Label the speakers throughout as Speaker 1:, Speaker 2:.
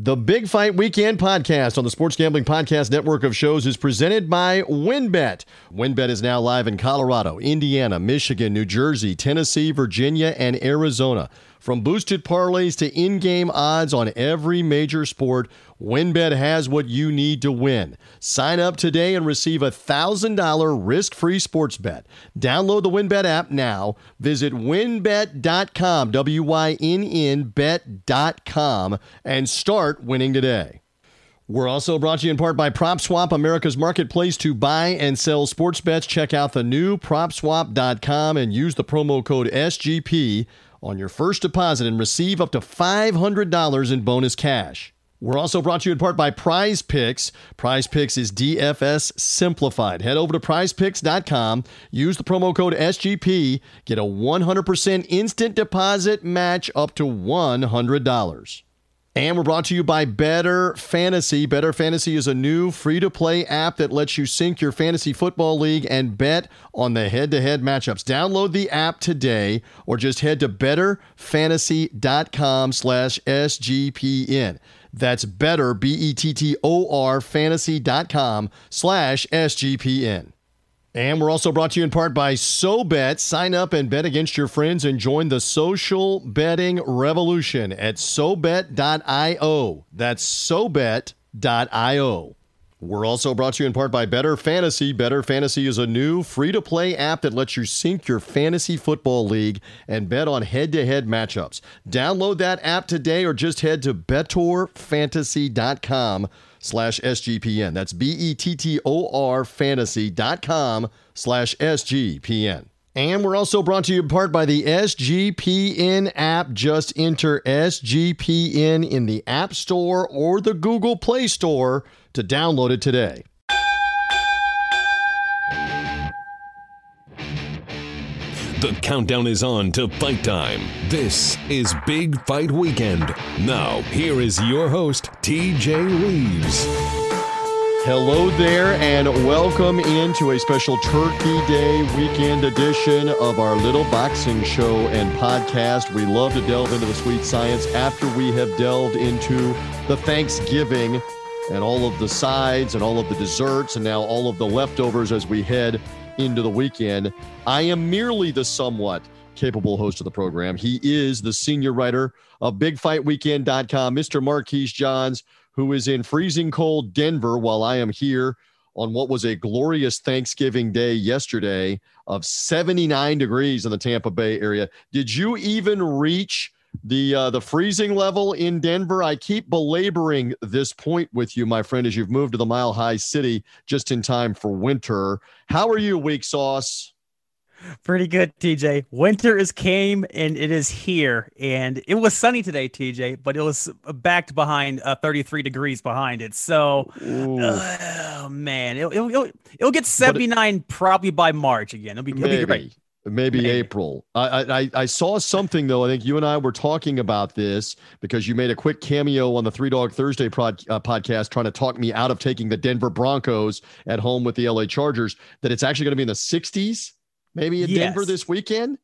Speaker 1: The Big Fight Weekend podcast on the Sports Gambling Podcast Network of shows is presented by WynnBET. WynnBET is now live in Colorado, Indiana, Michigan, New Jersey, Tennessee, Virginia, and Arizona. From boosted parlays to in game odds on every major sport, WynnBET has what you need to win. Sign up today and receive a $1,000 risk free sports bet. Download the WynnBET app now. Visit wynnbet.com, W Y N N bet.com, and start winning today. We're also brought to you in part by PropSwap, America's marketplace to buy and sell sports bets. Check out the new PropSwap.com and use the promo code SGP on your first deposit and receive up to $500 in bonus cash. We're also brought to you in part by Prize Picks. Prize Picks is DFS simplified. Head over to prizepicks.com, use the promo code SGP, get a 100% instant deposit match up to $100. And we're brought to you by Bettor Fantasy. Bettor Fantasy is a new free to play app that lets you sync your fantasy football league and bet on the head to head matchups. Download the app today or just head to bettorfantasy.com slash SGPN. That's bettor, B E T T O R, fantasy.com slash SGPN. And we're also brought to you in part by SoBet. Sign up and bet against your friends and join the social betting revolution at SoBet.io. That's SoBet.io. We're also brought to you in part by Bettor Fantasy. Bettor Fantasy is a new free to play app that lets you sync your fantasy football league and bet on head to head matchups. Download that app today or just head to bettorfantasy.com slash SGPN. That's B E T T O R fantasy.com slash SGPN. And we're also brought to you in part by the SGPN app. Just enter SGPN in the App Store or the Google Play Store to download it today.
Speaker 2: The countdown is on to fight time. This is Big Fight Weekend. Now, here is your host, TJ Reeves.
Speaker 1: Hello there, and welcome into a special Turkey Day weekend edition of our little boxing show and podcast. We love to delve into the sweet science after we have delved into the Thanksgiving and all of the sides and all of the desserts and now all of the leftovers as we head into the weekend. I am merely the somewhat capable host of the program. He is the senior writer of BigFightWeekend.com, Mr. Marquise Johns, who is in freezing cold Denver while I am here on what was a glorious Thanksgiving day yesterday of 79 degrees in the Tampa Bay area. Did you even reach the uh, the freezing level in Denver. I keep belaboring this point with you, my friend, as you've moved to the Mile High City just in time for winter. How are you, Weak Sauce?
Speaker 3: Pretty good, TJ. Winter is came and it is here, and it was sunny today, TJ, but it was backed behind uh, 33 degrees behind it. So, oh man, it'll, it'll, it'll get 79 it, probably by March again. It'll be, it'll be great.
Speaker 1: Maybe, Maybe, April. I, I I saw something though. I think you and I were talking about this because you made a quick cameo on the Three Dog Thursday prod, uh, podcast, trying to talk me out of taking the Denver Broncos at home with the LA Chargers. That it's actually going to be in the 60s, maybe in yes. Denver this weekend.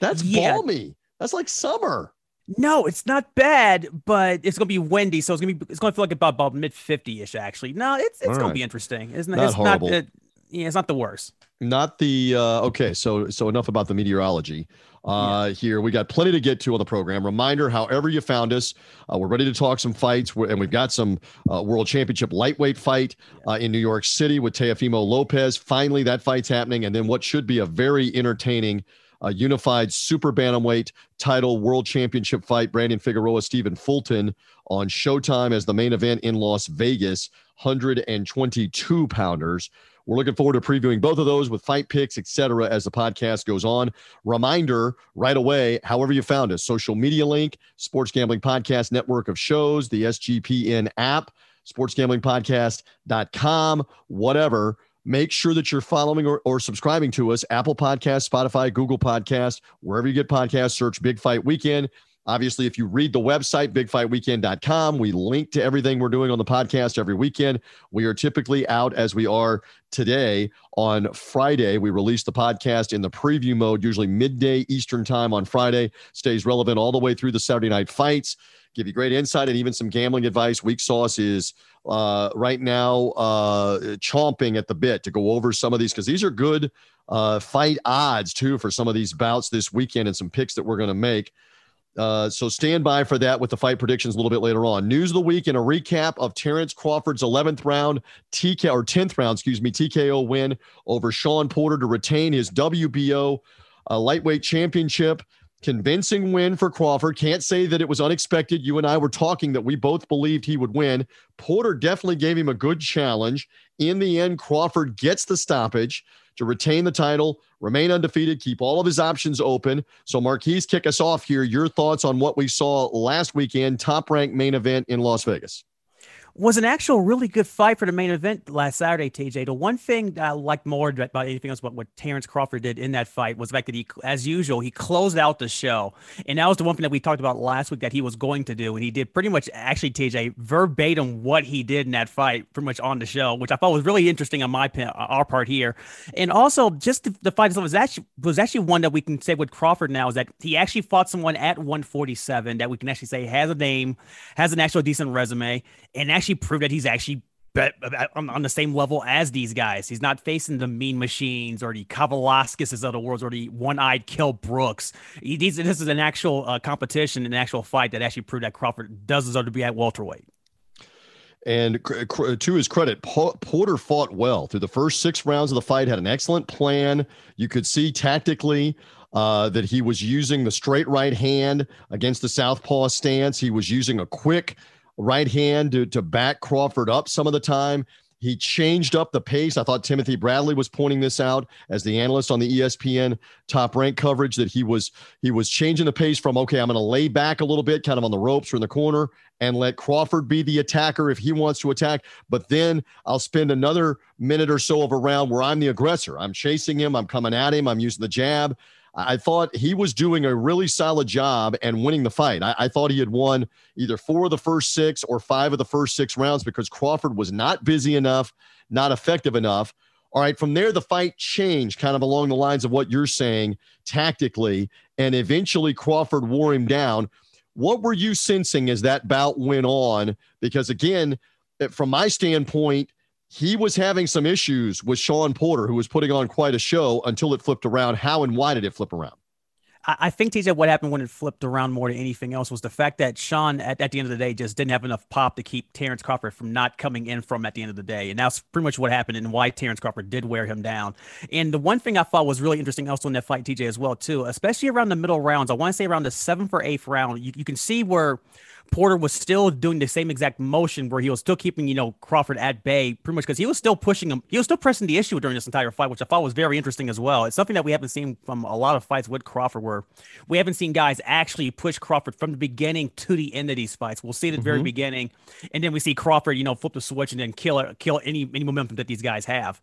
Speaker 1: That's yeah. balmy. That's like summer.
Speaker 3: No, it's not bad, but it's gonna be windy, so it's gonna be it's gonna feel like about, about mid 50 ish. Actually, no, it's it's gonna be interesting. Isn't
Speaker 1: it? It's horrible.
Speaker 3: not. It, yeah, it's not the worst.
Speaker 1: Not the uh, okay. So so enough about the meteorology. Uh, yeah. Here we got plenty to get to on the program. Reminder: however you found us, uh, we're ready to talk some fights, and we've got some uh, world championship lightweight fight uh, in New York City with Teofimo Lopez. Finally, that fight's happening, and then what should be a very entertaining. Uh, unified super bantamweight title world championship fight brandon figueroa stephen fulton on showtime as the main event in las vegas 122 pounders we're looking forward to previewing both of those with fight picks, etc., as the podcast goes on. Reminder right away, however you found us, social media link, Sports Gambling Podcast network of shows, the SGPN app, sportsgamblingpodcast.com, whatever. Make sure that you're following or, or subscribing to us, Apple Podcast, Spotify, Google Podcast, wherever you get podcasts, search Big Fight Weekend. Obviously, if you read the website, bigfightweekend.com, we link to everything we're doing on the podcast every weekend. We are typically out as we are today on Friday. We release the podcast in the preview mode, usually midday Eastern time on Friday, stays relevant all the way through the Saturday night fights. Give you great insight and even some gambling advice. Weak Sauce is uh, right now uh, chomping at the bit to go over some of these because these are good uh, fight odds too for some of these bouts this weekend and some picks that we're going to make. Uh, so stand by for that with the fight predictions a little bit later on. News of the week and a recap of Terrence Crawford's 11th round TK or 10th round, excuse me, TKO win over Shawn Porter to retain his WBO uh, lightweight championship. Convincing win for Crawford. Can't say that it was unexpected. You and I were talking that we both believed he would win. Porter definitely gave him a good challenge. In the end, Crawford gets the stoppage to retain the title, remain undefeated, keep all of his options open. So, Marquise, kick us off here. Your thoughts on what we saw last weekend, top ranked main event in Las Vegas
Speaker 3: was an actual really good fight for the main event last Saturday, TJ. The one thing that I liked more about anything else but what Terrence Crawford did in that fight was the fact that he, as usual, he closed out the show. And that was the one thing that we talked about last week that he was going to do. And he did pretty much, actually, TJ, verbatim what he did in that fight, pretty much on the show, which I thought was really interesting on my our part here. And also, just the, the fight itself was actually, was actually one that we can say with Crawford now is that he actually fought someone at 147 that we can actually say has a name, has an actual decent resume, and actually prove that he's actually on, the same level as these guys. He's not facing the mean machines or the Kavaliauskases of the world or the one-eyed Kell Brooks. He, this is an actual uh, competition, an actual fight that actually proved that Crawford does deserve to be at welterweight.
Speaker 1: And to his credit, Porter fought well through the first six rounds of the fight. Had an excellent plan. You could see tactically uh, that he was using the straight right hand against the southpaw stance. He was using a quick right hand to, to back Crawford up some of the time. He changed up the pace. I thought Timothy Bradley was pointing this out as the analyst on the ESPN top rank coverage that he was he was changing the pace from okay, I'm going to lay back a little bit, kind of on the ropes or in the corner, and let Crawford be the attacker if he wants to attack. But then I'll spend another minute or so of a round where I'm the aggressor. I'm chasing him. I'm coming at him. I'm using the jab. I thought he was doing a really solid job and winning the fight. I, I, thought he had won either four of the first six or five of the first six rounds because Crawford was not busy enough, not effective enough. All right, from there, the fight changed kind of along the lines of what you're saying tactically, and eventually Crawford wore him down. What were you sensing as that bout went on? Because again, eh, from my standpoint, he was having some issues with Shawn Porter, who was putting on quite a show until it flipped around. How and why did it flip around?
Speaker 3: I think TJ, what happened when it flipped around more than anything else was the fact that Shawn, at, at the end of the day, just didn't have enough pop to keep Terrence Crawford from not coming in from at the end of the day. And that's pretty much what happened and why Terrence Crawford did wear him down. And the one thing I thought was really interesting also in that fight, TJ, as well, too, especially around the middle rounds, I want to say around the seventh or eighth round, you, you can see where Porter was still doing the same exact motion where he was still keeping, you know, Crawford at bay pretty much because he was still pushing him. He was still pressing the issue during this entire fight, which I thought was very interesting as well. It's something that we haven't seen from a lot of fights with Crawford where we haven't seen guys actually push Crawford from the beginning to the end of these fights. We'll see it at the mm-hmm. very beginning, and then we see Crawford, you know, flip the switch and then kill kill any any momentum that these guys have.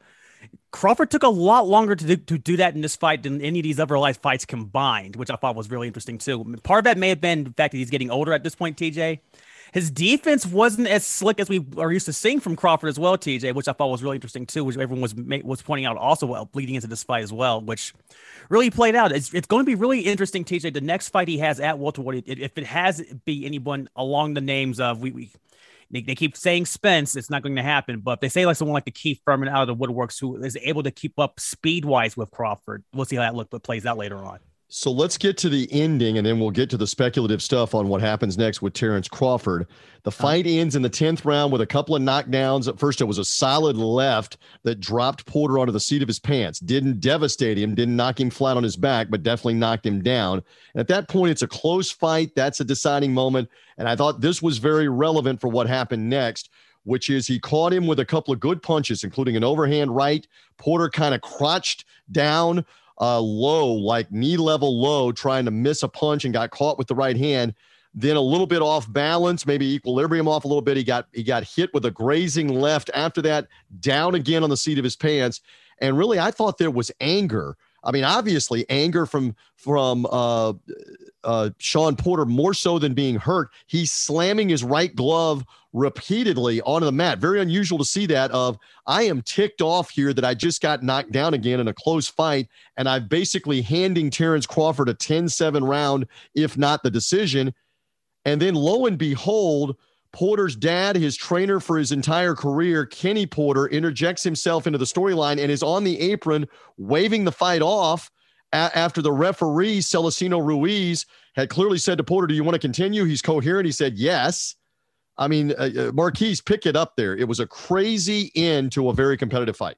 Speaker 3: Crawford took a lot longer to do, to do that in this fight than any of these other live fights combined, which I thought was really interesting too. Part of that may have been the fact that he's getting older at this point, TJ. His defense wasn't as slick as we are used to seeing from Crawford as well, TJ, which I thought was really interesting too, which everyone was was pointing out also well, bleeding into this fight as well, which really played out. It's, it's going to be really interesting, TJ. The next fight he has at welterweight, if it has be anyone along the names of we, we they, they keep saying Spence, it's not going to happen. But if they say like someone like the Keith Thurman out of the woodworks who is able to keep up speed wise with Crawford, we'll see how that look plays out later on.
Speaker 1: So let's get to the ending and then we'll get to the speculative stuff on what happens next with Terrence Crawford. The uh-huh. fight ends in the 10th round with a couple of knockdowns. At first, it was a solid left that dropped Porter onto the seat of his pants. Didn't devastate him, didn't knock him flat on his back, but definitely knocked him down. And at that point, it's a close fight. That's a deciding moment. And I thought this was very relevant for what happened next which is he caught him with a couple of good punches, including an overhand right. Porter kind of crouched down, uh, low, like knee level low, trying to miss a punch and got caught with the right hand. Then a little bit off balance, maybe equilibrium off a little bit. He got he got hit with a grazing left. After that, down again on the seat of his pants. And really, I thought there was anger. I mean, obviously, anger from from uh, uh, Shawn Porter more so than being hurt. He's slamming his right glove repeatedly onto the mat. Very unusual to see that. Of I am ticked off here that I just got knocked down again in a close fight, and I'm basically handing Terrence Crawford a 10-7 round, if not the decision. And then lo and behold, Porter's dad, his trainer for his entire career, Kenny Porter, interjects himself into the storyline and is on the apron waving the fight off a- after the referee, Celestino Ruiz, had clearly said to Porter, Do you want to continue? He's coherent. He said, Yes. I mean, uh, uh Marquise, pick it up there. It was a crazy end to a very competitive fight.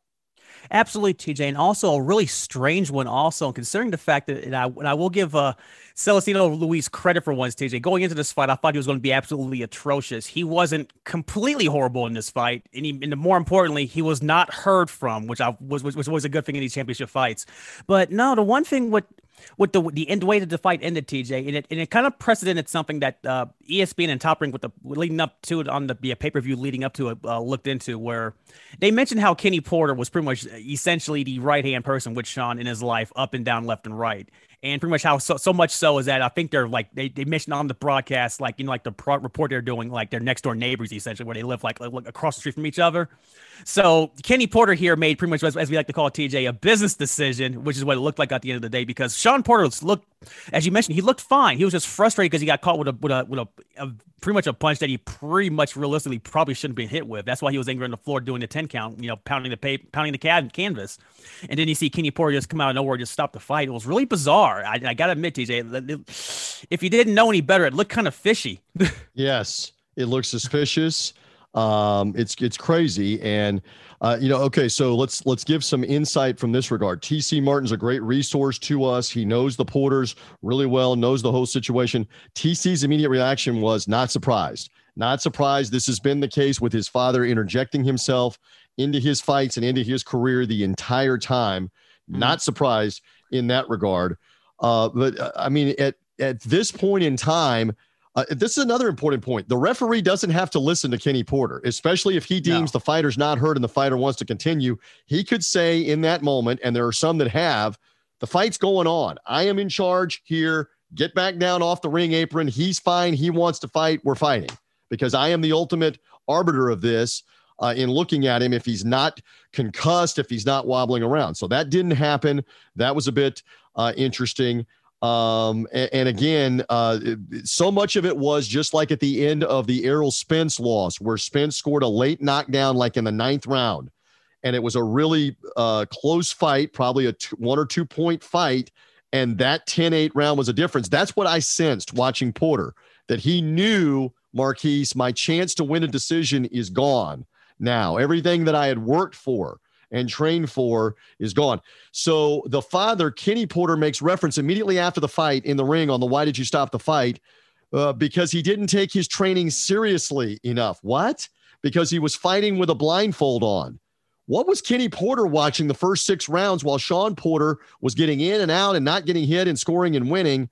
Speaker 3: Absolutely, TJ, and also a really strange one. Also, considering the fact that, and I, and I will give uh, Celestino Ruiz credit for once, TJ. Going into this fight, I thought he was going to be absolutely atrocious. He wasn't completely horrible in this fight, and, he, and more importantly, he was not heard from, which I was, was was always a good thing in these championship fights. But no, the one thing with with the the end way that the fight ended, TJ, and it and it kind of precedented something that uh, ESPN and Top Rank with the leading up to it on the yeah, pay per view leading up to it uh, looked into, where they mentioned how Kenny Porter was pretty much essentially the right hand person with Shawn in his life, up and down, left and right, and pretty much how so, so much so is that I think they're like they, they mentioned on the broadcast like you know like the pro- report they're doing like their next door neighbors essentially where they live like, like across the street from each other. So Kenny Porter here made pretty much as, as we like to call it TJ a business decision, which is what it looked like at the end of the day because Shawn Porter looked as you mentioned he looked fine. He was just frustrated because he got caught with a with a with a, a pretty much a punch that he pretty much realistically probably shouldn't be hit with. That's why he was angry on the floor doing the 10 count, you know, pounding the pay, pounding the can- canvas. And then you see Kenny Porter just come out of nowhere, just stop the fight. It was really bizarre. I, I got to admit, TJ, if you didn't know any better, it looked kind of fishy.
Speaker 1: yes, it looks suspicious. Um, it's it's crazy, and uh, you know, okay, so let's let's give some insight from this regard. TC Martin's a great resource to us. He knows the Porters really well, knows the whole situation. TC's immediate reaction was not surprised. Not surprised. This has been the case with his father interjecting himself into his fights and into his career the entire time. Mm-hmm. Not surprised in that regard. Uh, but uh, I mean, at at this point in time, uh, this is another important point. The referee doesn't have to listen to Kenny Porter, especially if he deems no. the fighter's not hurt and the fighter wants to continue. He could say in that moment, and there are some that have, the fight's going on. I am in charge here. Get back down off the ring apron. He's fine. He wants to fight. We're fighting because I am the ultimate arbiter of this. Uh, in looking at him, if he's not concussed, if he's not wobbling around. So that didn't happen. That was a bit uh, interesting. Um, and, and again, uh, so much of it was just like at the end of the Errol Spence loss, where Spence scored a late knockdown, like in the ninth round. And it was a really uh, close fight, probably a one or two point fight. And that 10 8 round was a difference. That's what I sensed watching Porter, that he knew, Marquise, my chance to win a decision is gone now. Everything that I had worked for and trained for is gone. So the father, Kenny Porter, makes reference immediately after the fight in the ring on the why did you stop the fight? Uh, because he didn't take his training seriously enough. What? Because he was fighting with a blindfold on. What was Kenny Porter watching the first six rounds while Shawn Porter was getting in and out and not getting hit and scoring and winning?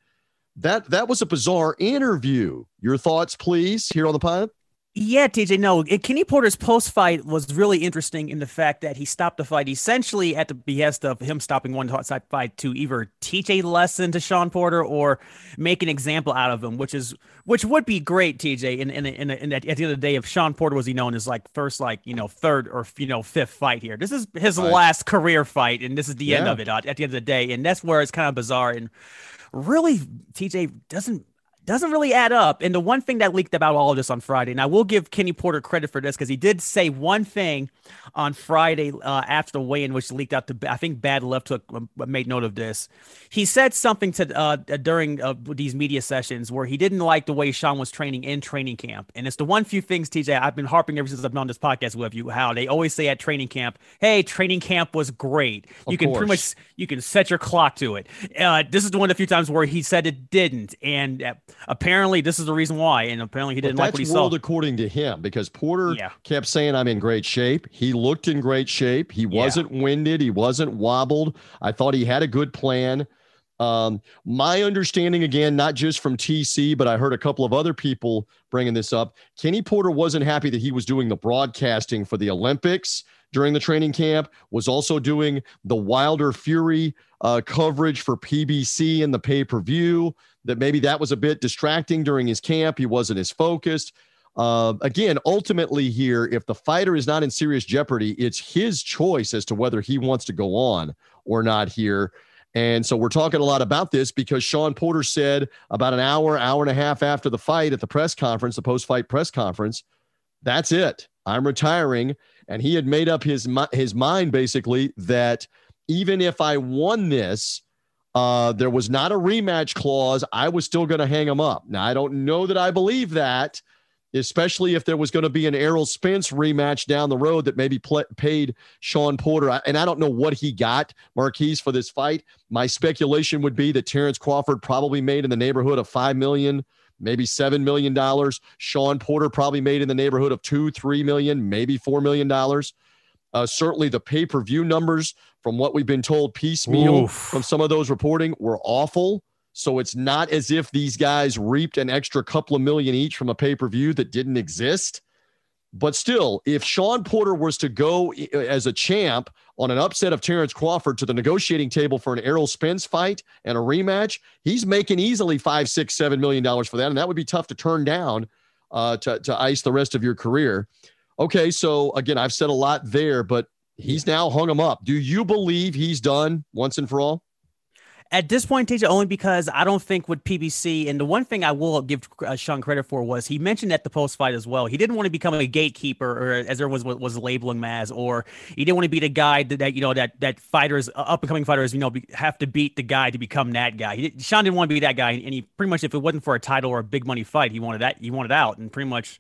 Speaker 1: That that was a bizarre interview. Your thoughts, please, here on the pod.
Speaker 3: Yeah, TJ. No, eh, Kenny Porter's post fight was really interesting in the fact that he stopped the fight essentially at the behest of him stopping one side fight to either teach a lesson to Shawn Porter or make an example out of him, which is which would be great, TJ. In in, in, in at the end of the day, if Shawn Porter was he known as like first like you know third or you know fifth fight here, this is his right. last career fight, and this is the yeah. end of it uh, at the end of the day, and that's where it's kind of bizarre and really TJ doesn't doesn't really add up. And the one thing that leaked about all of this on Friday, and I will give Kenny Porter credit for this because he did say one thing on Friday uh, after the weigh-in, which leaked out to I think Bad Left Hook uh, made note of this. He said something to uh, during uh, these media sessions where he didn't like the way Shawn was training in training camp, and it's the one few things TJ I've been harping ever since I've been on this podcast with you how they always say at training camp, "Hey, training camp was great. Of you can course. pretty much you can set your clock to it." Uh, this is the one of the few times where he said it didn't, and uh, apparently this is the reason why. And apparently he didn't like what he
Speaker 1: world
Speaker 3: saw.
Speaker 1: according to him, because Porter yeah. kept saying, "I'm in great shape." He looked in great shape. He wasn't winded. He wasn't wobbled. I thought he had a good plan. Um, my understanding, again, not just from TC, but I heard a couple of other people bringing this up. Kenny Porter wasn't happy that he was doing the broadcasting for the Olympics during the training camp, was also doing the Wilder Fury uh, coverage for PBC and the pay per view. That maybe that was a bit distracting during his camp. He wasn't as focused. Uh, again, ultimately, here, if the fighter is not in serious jeopardy, it's his choice as to whether he wants to go on or not here. And so we're talking a lot about this because Shawn Porter said about an hour, hour and a half after the fight at the press conference, the post fight press conference, that's it. I'm retiring. And he had made up his, his mind basically that even if I won this, uh, there was not a rematch clause. I was still going to hang him up. Now, I don't know that I believe that especially if there was going to be an Errol Spence rematch down the road that maybe pl- paid Shawn Porter. And I don't know what he got, Marquise, for this fight. My speculation would be that Terrence Crawford probably made in the neighborhood of $5 million, maybe $7 million. Shawn Porter probably made in the neighborhood of two, 3 million, maybe $4 million. Uh, certainly the pay per view numbers, from what we've been told piecemeal Oof. from some of those reporting, were awful. So it's not as if these guys reaped an extra couple of million each from a pay per view that didn't exist. But still, if Shawn Porter was to go as a champ on an upset of Terrence Crawford to the negotiating table for an Errol Spence fight and a rematch, he's making easily five, six, seven million dollars for that. And that would be tough to turn down uh, to, to ice the rest of your career. Okay, so again, I've said a lot there, but he's now hung him up. Do you believe he's done once and for all?
Speaker 3: At this point, TJ, only because I don't think with PBC, and the one thing I will give uh, Shawn credit for was he mentioned at the post fight as well. He didn't want to become a gatekeeper, or as there was was labeling as, or he didn't want to be the guy that, that you know that that fighters, uh, up and coming fighters, you know, be, have to beat the guy to become that guy. Shawn didn't want to be that guy, and he pretty much, if it wasn't for a title or a big money fight, he wanted that. He wanted out, and pretty much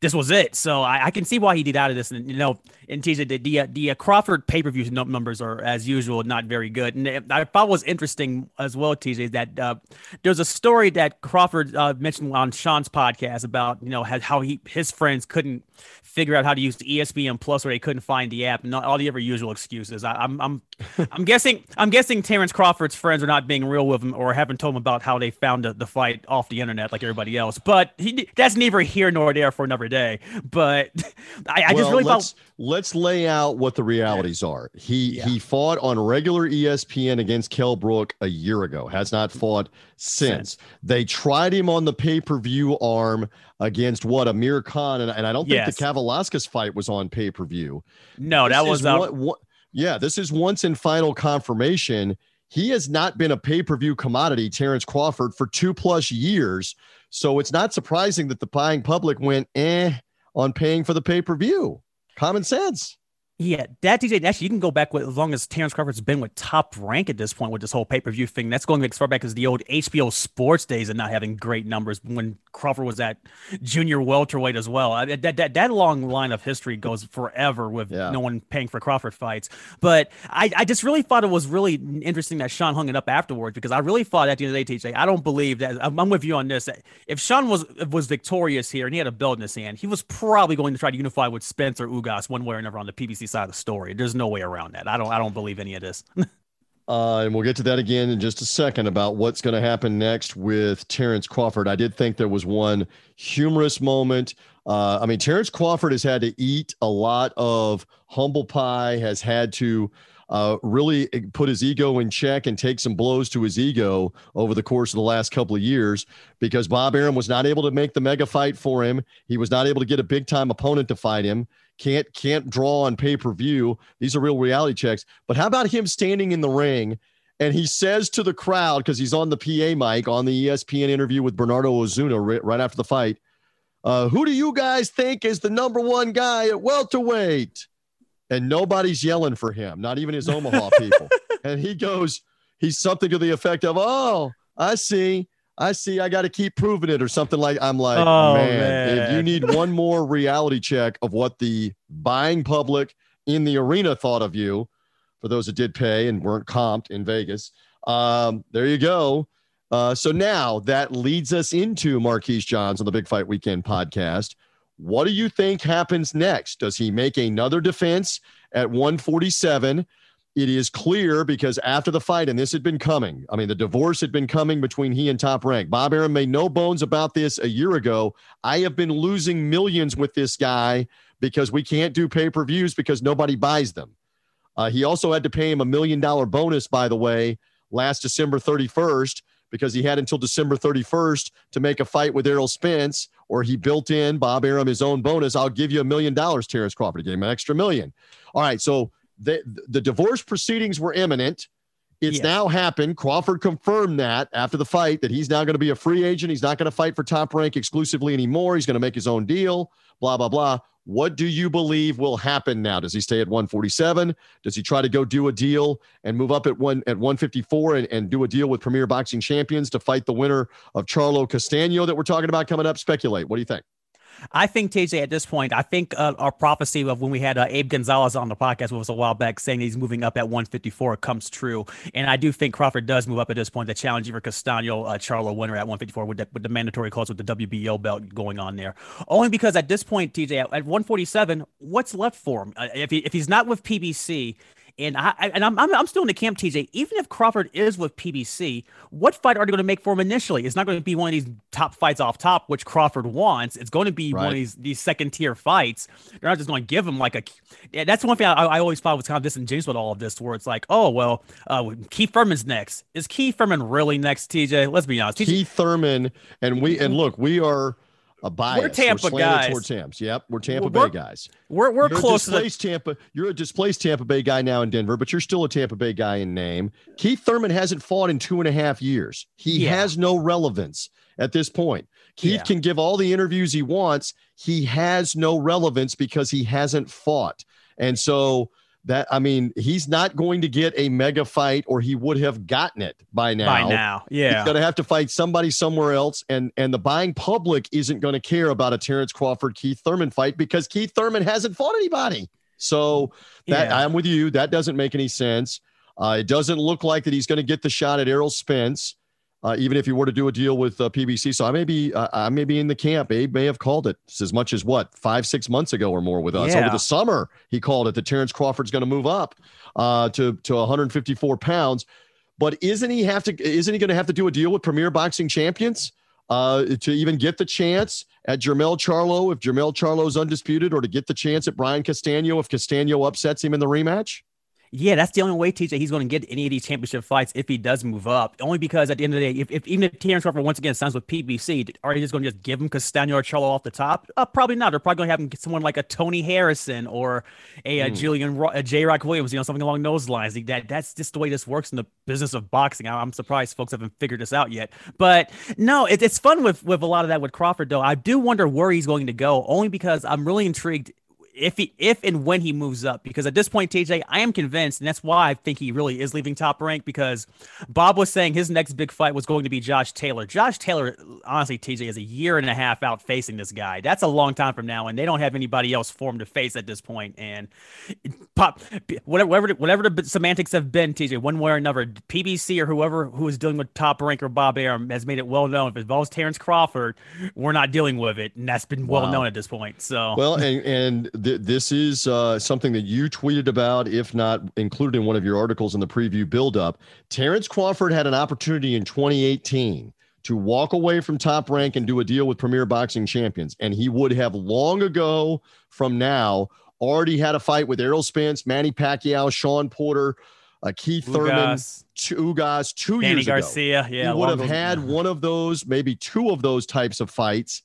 Speaker 3: this was it. So I, I, can see why he did out of this. And you know, and TJ, the the, the uh, Crawford pay per view numbers are as usual not very good. And I thought was interesting as well, TJ, that uh, there's a story that Crawford uh, mentioned on Shawn's podcast about you know how he his friends couldn't figure out how to use the ESPN Plus or they couldn't find the app and all the ever usual excuses. I, am I'm I'm, I'm guessing I'm guessing Terrence Crawford's friends are not being real with him or haven't told him about how they found the, the fight off the internet like everybody else. But he that's neither here nor there for another day. But I, I well, just really
Speaker 1: let's,
Speaker 3: felt
Speaker 1: let's lay out what the realities are. He yeah. he fought on regular ESPN against Kell Brook a year ago. Has not fought since. They tried him on the pay per view arm against what Amir Khan, and, and I don't think yes. the Kavaliauskas fight was on pay per view.
Speaker 3: No, this that was uh,
Speaker 1: what, what, yeah. This is once in final confirmation. He has not been a pay per view commodity, Terrence Crawford, for two plus years. So it's not surprising that the buying public went eh on paying for the pay per view. Common sense.
Speaker 3: Yeah, that TJ. Actually, you can go back with as long as Terrence Crawford's been with Top Rank at this point with this whole pay per view thing. That's going as far back as the old HBO Sports days and not having great numbers when Crawford was at junior welterweight as well. I, that, that that long line of history goes forever with yeah. no one paying for Crawford fights. But I, I just really thought it was really interesting that Shawn hung it up afterwards because I really thought at the end of the day, TJ, I don't believe that I'm, I'm with you on this. If Shawn was was victorious here and he had a belt in his hand, he was probably going to try to unify with Spencer Ugas one way or another on the PBC side of the story. There's no way around that. I don't I don't believe any of this.
Speaker 1: uh, and we'll get to that again in just a second about what's going to happen next with Terrence Crawford. I did think there was one humorous moment. Uh, I mean, Terrence Crawford has had to eat a lot of humble pie, has had to uh, really put his ego in check and take some blows to his ego over the course of the last couple of years because Bob Arum was not able to make the mega fight for him. He was not able to get a big time opponent to fight him can't can't draw on pay per view. These are real reality checks. But how about him standing in the ring and he says to the crowd because he's on the PA mic on the ESPN interview with Bernardo Osuna right after the fight. Uh, who do you guys think is the number one guy at welterweight? And nobody's yelling for him, not even his Omaha people. and he goes, he's something to the effect of, "Oh, I see." I see I got to keep proving it or something like I'm like, oh, man, man, if you need one more reality check of what the buying public in the arena thought of you, for those that did pay and weren't comped in Vegas, um, there you go. Uh, so now that leads us into Marquise Johns on the Big Fight Weekend podcast. What do you think happens next? Does he make another defense at 147? It is clear because after the fight, and this had been coming, I mean, the divorce had been coming between he and Top Rank. Bob Arum made no bones about this a year ago. I have been losing millions with this guy because we can't do pay per views because nobody buys them. Uh, he also had to pay him a million dollar bonus, by the way, last December 31st because he had until December 31st to make a fight with Errol Spence, or he built in Bob Arum his own bonus. I'll give you a million dollars, Terrence Crawford. He gave him an extra million. All right. So the, the divorce proceedings were imminent. It's yes. now happened. Crawford confirmed that after the fight that he's now going to be a free agent. He's not going to fight for top rank exclusively anymore. He's going to make his own deal, blah, blah, blah. What do you believe will happen now? Does he stay at 147? Does he try to go do a deal and move up at one at 154 and, and do a deal with Premier Boxing Champions to fight the winner of Charlo Castaño that we're talking about coming up? Speculate. What do you think?
Speaker 3: I think TJ at this point, I think uh, our prophecy of when we had uh, Abe Gonzalez on the podcast was a while back saying he's moving up at 154 comes true, and I do think Crawford does move up at this point. The challenge for Castaño, uh, Charlo winner at 154 with the, with the mandatory clause with the WBO belt going on there. Only because at this point, TJ at, at 147, what's left for him? Uh, if he, if he's not with PBC and I and I'm, I'm, I'm still in the camp, TJ. Even if Crawford is with PBC, what fight are they going to make for him initially? It's not going to be one of these top fights off top, which Crawford wants. It's going to be right. one of these these second tier fights. They're not just going to give him like a. Yeah, that's one thing I, I always thought was kind of disingenuous with all of this, where it's like, oh well, uh, Keith Thurman's next. Is Keith Thurman really next, TJ? Let's be honest. TJ,
Speaker 1: Keith Thurman, and we and look, we are a bias.
Speaker 3: We're Tampa we're guys.
Speaker 1: Tampa. Yep, we're Tampa we're, Bay guys.
Speaker 3: We're we're
Speaker 1: you're
Speaker 3: close
Speaker 1: to displaced Tampa. You're a displaced Tampa Bay guy now in Denver, but you're still a Tampa Bay guy in name. Keith Thurman hasn't fought in two and a half years. He yeah. has no relevance at this point. Keith yeah. can give all the interviews he wants. He has no relevance because he hasn't fought, and so that I mean, he's not going to get a mega fight, or he would have gotten it by now.
Speaker 3: By now, yeah,
Speaker 1: he's going to have to fight somebody somewhere else, and and the buying public isn't going to care about a Terrence Crawford Keith Thurman fight because Keith Thurman hasn't fought anybody. So that yeah. I'm with you. That doesn't make any sense. Uh, it doesn't look like that he's going to get the shot at Errol Spence uh, even if you were to do a deal with uh, PBC. So I may be uh, I may be in the camp. Abe may have called it as much as what five six months ago or more with us
Speaker 3: yeah.
Speaker 1: over the summer. He called it that Terrence Crawford's going to move up uh, to to 154 pounds. But isn't he have to? Isn't he going to have to do a deal with Premier Boxing Champions uh, to even get the chance at Jermell Charlo if Jermell Charlo is undisputed, or to get the chance at Brian Castaño if Castaño upsets him in the rematch?
Speaker 3: Yeah, that's the only way, TJ, he's going to get any of these championship fights if he does move up. Only because at the end of the day, if, if even if Terrence Crawford once again signs with PBC, are they just going to just give him Castaño or Charlo off the top? Uh, probably not. They're probably going to have him get someone like a Tony Harrison or a, mm. a Julian a J. Rock Williams, you know, something along those lines. That that's just the way this works in the business of boxing. I'm surprised folks haven't figured this out yet. But no, it, it's fun with with a lot of that with Crawford though. I do wonder where he's going to go, only because I'm really intrigued if he if and when he moves up because at this point TJ I am convinced and that's why I think he really is leaving top rank because Bob was saying his next big fight was going to be Josh Taylor. Josh Taylor honestly TJ is a year and a half out facing this guy. That's a long time from now and they don't have anybody else for him to face at this point. point and pop whatever whatever, whatever the semantics have been TJ one way or another PBC or whoever who is dealing with top rank or Bob Arum has made it well known if it involves Terrence Crawford we're not dealing with it and that's been well wow. known at this point. So
Speaker 1: well and and th- this is uh, something that you tweeted about, if not included in one of your articles in the preview buildup. Terrence Crawford had an opportunity in 2018 to walk away from top rank and do a deal with Premier Boxing Champions. And he would have long ago from now already had a fight with Errol Spence, Manny Pacquiao, Shawn Porter, uh, Keith Ugas. Thurman, two guys, two
Speaker 3: Danny
Speaker 1: years
Speaker 3: Garcia,
Speaker 1: ago.
Speaker 3: Yeah,
Speaker 1: he would have had one of those, maybe two of those types of fights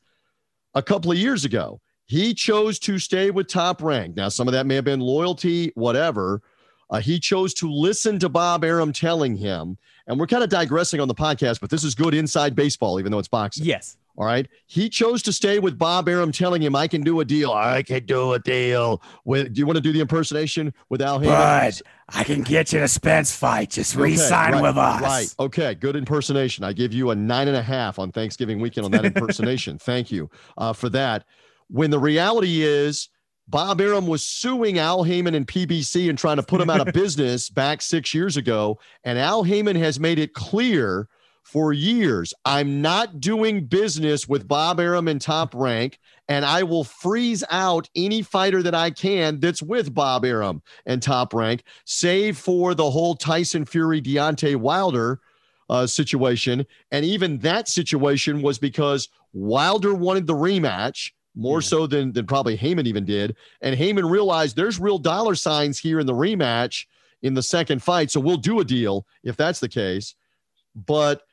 Speaker 1: a couple of years ago. He chose to stay with Top Rank. Now, some of that may have been loyalty, whatever. Uh, he chose to listen to Bob Arum telling him, and we're kind of digressing on the podcast, but this is good inside baseball, even though it's boxing.
Speaker 3: Yes.
Speaker 1: All right. He chose to stay with Bob Arum telling him, I can do a deal. I can do a deal with. Do you want to do the impersonation with Al?
Speaker 3: But I can get you a Spence fight. Just okay, re-sign
Speaker 1: right,
Speaker 3: with us.
Speaker 1: Right. Okay. Good impersonation. I give you a nine and a half on Thanksgiving weekend on that impersonation. Thank you uh, for that when the reality is Bob Arum was suing Al Haymon and PBC and trying to put him out of business back six years ago. And Al Haymon has made it clear for years I'm not doing business with Bob Arum and Top Rank, and I will freeze out any fighter that I can that's with Bob Arum and Top Rank, save for the whole Tyson Fury Deontay Wilder uh, situation. And even that situation was because Wilder wanted the rematch more hmm. so than than probably Haymon even did. And Haymon realized there's real dollar signs here in the rematch in the second fight. So we'll do a deal if that's the case. But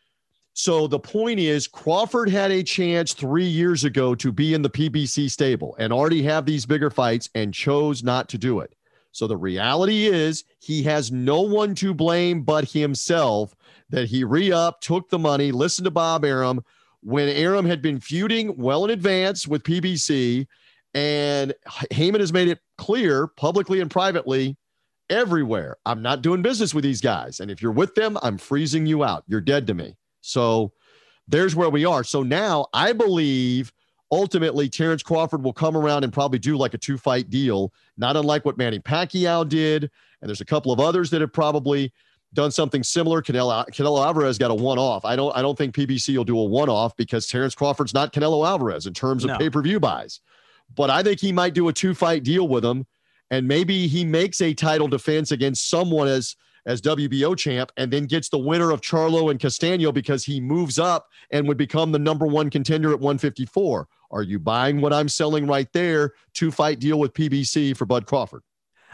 Speaker 1: so the point is, Crawford had a chance three years ago to be in the PBC stable and already have these bigger fights and chose not to do it. So the reality is, he has no one to blame but himself that he re upped, took the money, listened to Bob Arum when Arum had been feuding well in advance with PBC. And Haymon has made it clear publicly and privately everywhere I'm not doing business with these guys. And if you're with them, I'm freezing you out. You're dead to me. So there's where we are. So now I believe ultimately Terrence Crawford will come around and probably do like a two fight deal, not unlike what Manny Pacquiao did. And there's a couple of others that have probably done something similar. Canelo, Canelo Alvarez got a one off. I don't I don't think PBC will do a one off because Terrence Crawford's not Canelo Alvarez in terms of no. pay per view buys. But I think he might do a two fight deal with him. And maybe he makes a title defense against someone as as WBO champ and then gets the winner of Charlo and Castaño because he moves up and would become the number one contender at 154. Are you buying what I'm selling right there? Two fight deal with PBC for Bud Crawford.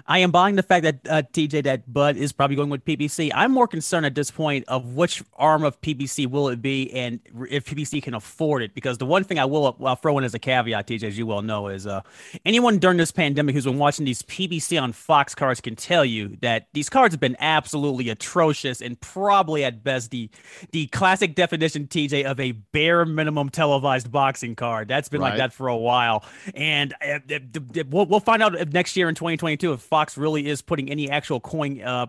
Speaker 3: I am buying the fact that uh, TJ that Bud is probably going with PBC. I'm more concerned at this point of which arm of PBC will it be, and if PBC can afford it. Because the one thing I will I'll throw in as a caveat, TJ, as you well know, is uh, anyone during this pandemic who's been watching these PBC on Fox cards can tell you that these cards have been absolutely atrocious and probably at best the the classic definition, TJ, of a bare minimum televised boxing card. That's been right. like that for a while, and uh, we'll, we'll find out next year in 2022 if Fox really is putting any actual coin uh,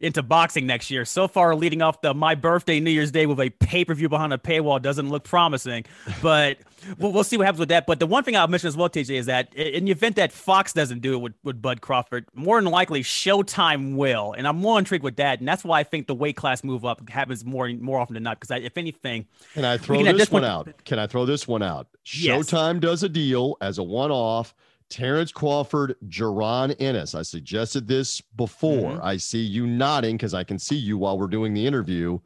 Speaker 3: into boxing next year. So far, leading off the my birthday, New Year's Day with a pay per view behind a paywall doesn't look promising, but we'll, we'll see what happens with that. But the one thing I'll mention as well, TJ, is that in the event that Fox doesn't do it with, with Bud Crawford, more than likely Showtime will, and I'm more intrigued with that. And that's why I think the weight class move up happens more more often than not. Because if anything,
Speaker 1: can I throw this, this, one out? Can I throw this one out? Showtime yes. does a deal as a one off Terrence Crawford, Jaron Ennis. I suggested this before. Mm-hmm. I see you nodding because I can see you while we're doing the interview.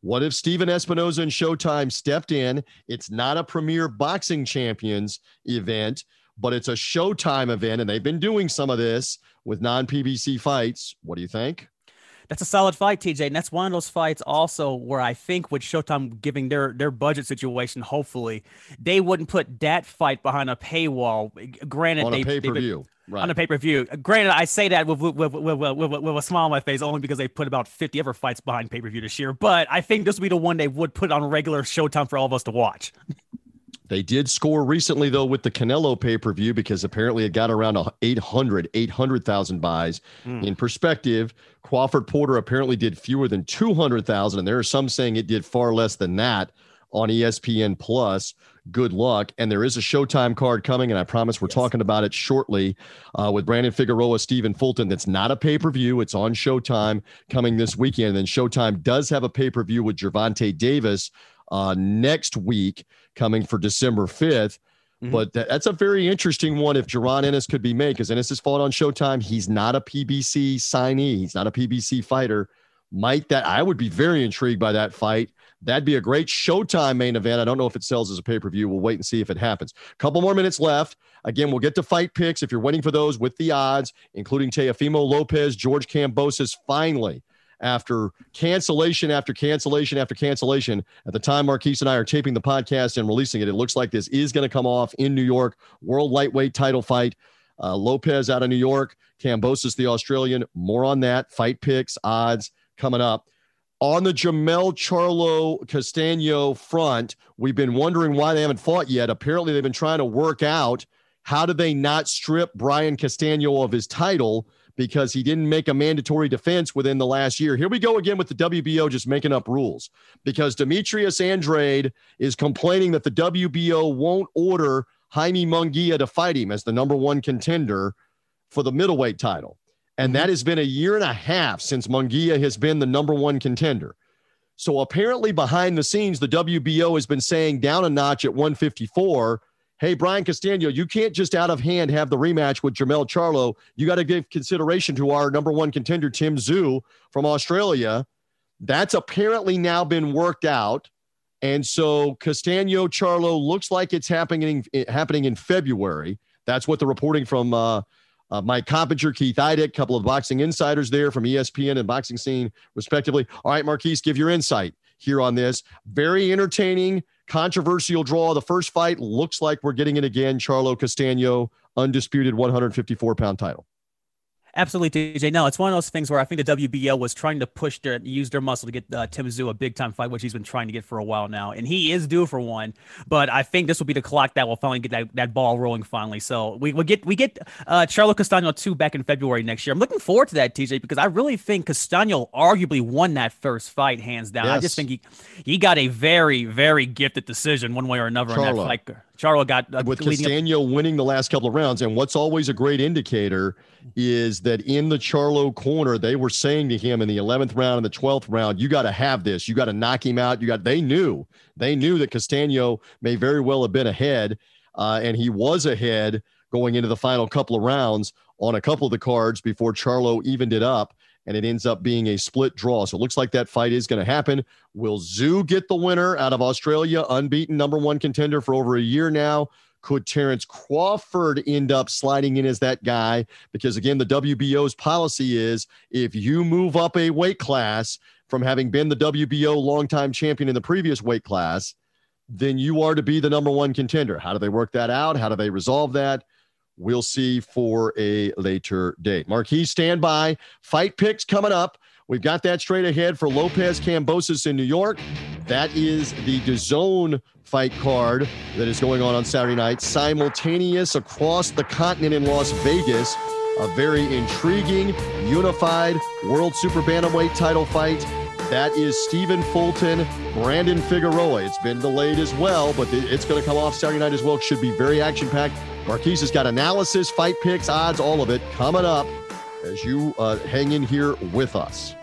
Speaker 1: What if Stephen Espinoza and Showtime stepped in? It's not a premier boxing champions event, but it's a Showtime event, and they've been doing some of this with non PBC fights. What do you think?
Speaker 3: That's a solid fight, TJ. And that's one of those fights also where I think with Showtime giving their their budget situation, hopefully they wouldn't put that fight behind a paywall. Granted,
Speaker 1: on
Speaker 3: a
Speaker 1: pay per view. Right.
Speaker 3: On a pay per view. Granted, I say that with with, with, with, with, a smile on my face only because they put about 50 other fights behind pay per view this year. But I think this would be the one they would put on regular Showtime for all of us to watch.
Speaker 1: They did score recently, though, with the Canelo pay per view because apparently it got around 800, 800,000 buys. Mm. In perspective, Crawford Porter apparently did fewer than 200,000. And there are some saying it did far less than that on ESPN Plus. Good luck. And there is a Showtime card coming, and I promise we're yes. talking about it shortly uh, with Brandon Figueroa, Stephen Fulton. That's not a pay per view, it's on Showtime coming this weekend. And then Showtime does have a pay per view with Gervonta Davis uh, next week coming for December 5th. Mm-hmm. But that, that's a very interesting one if Jaron Ennis could be made because Ennis has fought on Showtime. He's not a PBC signee, he's not a PBC fighter. Might that I would be very intrigued by that fight. That'd be a great Showtime main event. I don't know if it sells as a pay per view. We'll wait and see if it happens. A Couple more minutes left. Again, we'll get to fight picks if you're waiting for those with the odds, including Teofimo Lopez, George Kambosos finally after cancellation after cancellation after cancellation. At the time Marquise and I are taping the podcast and releasing it, it looks like this is going to come off in New York. World lightweight title fight. Uh, Lopez out of New York, Kambosos the Australian. More on that. Fight picks, odds coming up. On the Jermell Charlo Castaño front, we've been wondering why they haven't fought yet. Apparently, they've been trying to work out how do they not strip Brian Castaño of his title because he didn't make a mandatory defense within the last year. Here we go again with the WBO just making up rules because Demetrius Andrade is complaining that the WBO won't order Jaime Munguia to fight him as the number one contender for the middleweight title. And mm-hmm. that has been a year and a half since Munguia has been the number one contender. So apparently, behind the scenes, the WBO has been saying down a notch at 154 hey, Brian Castaño, you can't just out of hand have the rematch with Jermell Charlo. You got to give consideration to our number one contender, Tim Tszyu from Australia. That's apparently now been worked out. And so Castano Charlo looks like it's happening happening in February. That's what the reporting from uh, uh, Mike Coppinger, Keith Idec, a couple of boxing insiders there from ESPN and Boxing Scene, respectively. All right, Marquise, give your insight here on this. Very entertaining, controversial draw. The first fight looks like we're getting it again. Charlo Castano, undisputed 154 pound title.
Speaker 3: Absolutely, TJ. No, it's one of those things where I think the WBO was trying to push their use their muscle to get uh, Tim Tszyu a big time fight, which he's been trying to get for a while now, and he is due for one. But I think this will be the clock that will finally get that, that ball rolling finally. So we we get we get uh, Charlo Castano two back in February next year. I'm looking forward to that, TJ, because I really think Castano arguably won that first fight hands down. Yes. I just think he he got a very very gifted decision one way or another Charlo. in that fight. Charlo got
Speaker 1: uh, with Castano up- winning the last couple of rounds, and what's always a great indicator is that in the Charlo corner, they were saying to him in the 11th round and the 12th round, "You got to have this. You got to knock him out. You got." They knew, they knew that Castano may very well have been ahead, uh, and he was ahead going into the final couple of rounds on a couple of the cards before Charlo evened it up and it ends up being a split draw. So it looks like that fight is going to happen. Will Tszyu get the winner out of Australia, unbeaten number one contender for over a year now? Could Terrence Crawford end up sliding in as that guy? Because again, the WBO's policy is if you move up a weight class from having been the WBO longtime champion in the previous weight class, then you are to be the number one contender. How do they work that out? How do they resolve that? We'll see for a later date. Marquise, stand by. Fight picks coming up. We've got that straight ahead for Lopez Kambosos in New York. That is the DAZN fight card that is going on on Saturday night, simultaneous across the continent in Las Vegas. A very intriguing, unified World Super Bantamweight title fight. That is Stephen Fulton, Brandon Figueroa. It's been delayed as well, but it's going to come off Saturday night as well. Should be very action packed. Marquise has got analysis, fight picks, odds, all of it coming up as you uh, hang in here with us.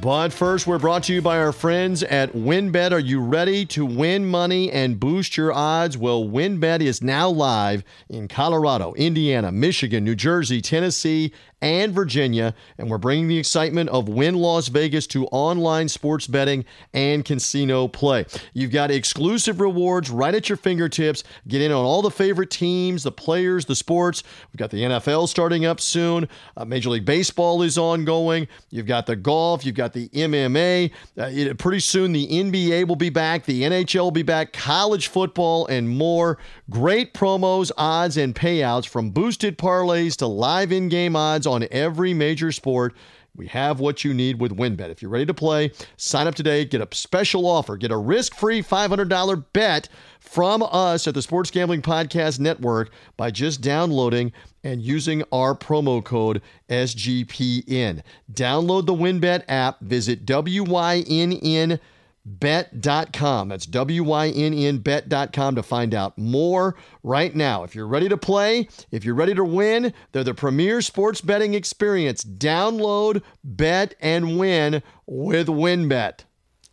Speaker 1: But first, we're brought to you by our friends at WynnBET. Are you ready to win money and boost your odds? Well, WynnBET is now live in Colorado, Indiana, Michigan, New Jersey, Tennessee, and Virginia, and we're bringing the excitement of Wynn Las Vegas to online sports betting and casino play. You've got exclusive rewards right at your fingertips. Get in on all the favorite teams, the players, the sports. We've got the NFL starting up soon. Uh, Major League Baseball is ongoing. You've got the golf. You've got the MMA. Uh, it, pretty soon, the NBA will be back. The NHL will be back. College football and more. Great promos, odds, and payouts from boosted parlays to live in-game odds on every major sport. We have what you need with WynnBET. If you're ready to play, sign up today, get a special offer, get a risk free $500 bet from us at the Sports Gambling Podcast Network by just downloading and using our promo code SGPN. Download the WynnBET app, visit WYNN bet.com. That's W Y N N bet.com to find out more right now. If you're ready to play, if you're ready to win, they're the premier sports betting experience. Download, bet, and win with WynnBET.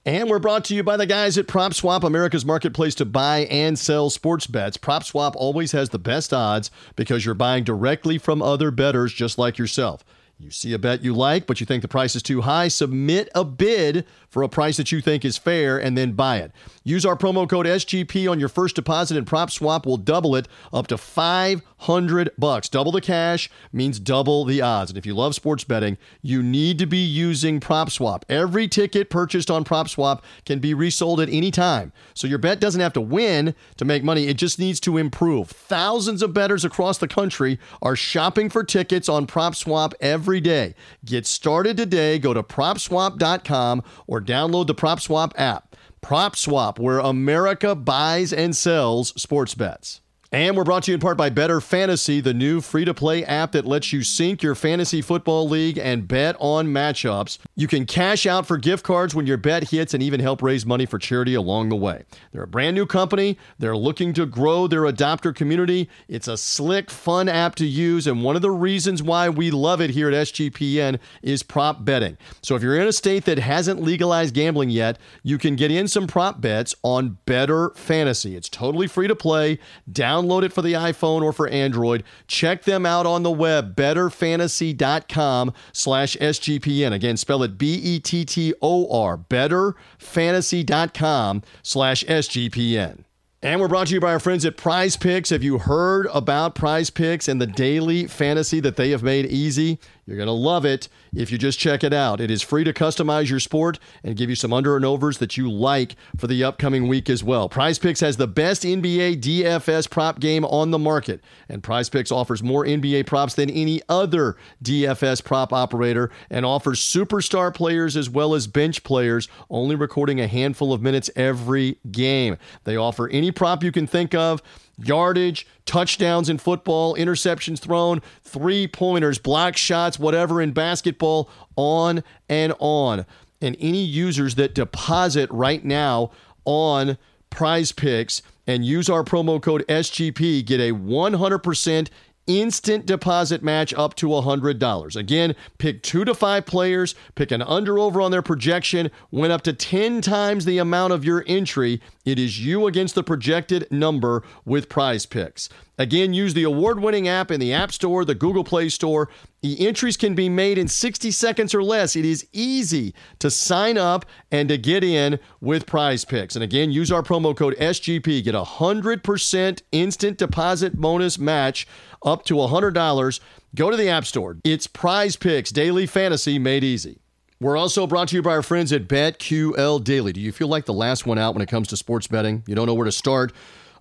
Speaker 1: And we're brought to you by the guys at PropSwap, America's marketplace to buy and sell sports bets. PropSwap always has the best odds because you're buying directly from other bettors just like yourself. You see a bet you like, but you think the price is too high, submit a bid for a price that you think is fair and then buy it. Use our promo code SGP on your first deposit and PropSwap will double it up to 500 bucks. Double the cash means double the odds. And if you love sports betting, you need to be using PropSwap. Every ticket purchased on PropSwap can be resold at any time. So your bet doesn't have to win to make money, it just needs to improve. Thousands of bettors across the country are shopping for tickets on PropSwap every day. Get started today. Go to propswap.com or download the PropSwap app. PropSwap, where America buys and sells sports bets. And we're brought to you in part by Bettor Fantasy, the new free to play app that lets you sync your fantasy football league and bet on matchups. You can cash out for gift cards when your bet hits and even help raise money for charity along the way. They're a brand new company. They're looking to grow their adopter community. It's a slick, fun app to use. And one of the reasons why we love it here at SGPN is prop betting. So if you're in a state that hasn't legalized gambling yet, you can get in some prop bets on Bettor Fantasy. It's totally free to play. Down Download it for the iPhone or for Android. Check them out on the web, bettorfantasy.com slash SGPN. Again, spell it B-E-T-T-O-R, bettorfantasy.com slash SGPN. And we're brought to you by our friends at Prize Picks. Have you heard about Prize Picks and the daily fantasy that they have made easy? You're going to love it if you just check it out. It is free to customize your sport and give you some under and overs that you like for the upcoming week as well. Prize Picks has the best NBA DFS prop game on the market, and Prize Picks offers more NBA props than any other DFS prop operator and offers superstar players as well as bench players, only recording a handful of minutes every game. They offer any prop you can think of yardage, touchdowns in football, interceptions thrown, three pointers, block shots, whatever in basketball, on and on. And any users that deposit right now on prize picks and use our promo code SGP get a 100% instant deposit match up to $100. Again, pick two to five players, pick an under over on their projection, win up to 10 times the amount of your entry. It is you against the projected number with prize picks. Again, use the award winning app in the App Store, the Google Play Store. The entries can be made in 60 seconds or less. It is easy to sign up and to get in with prize picks. And again, use our promo code SGP. Get a 100% instant deposit bonus match up to $100. Go to the App Store. It's prize picks, daily fantasy made easy. We're also brought to you by our friends at BetQL Daily. Do you feel like the last one out when it comes to sports betting? You don't know where to start?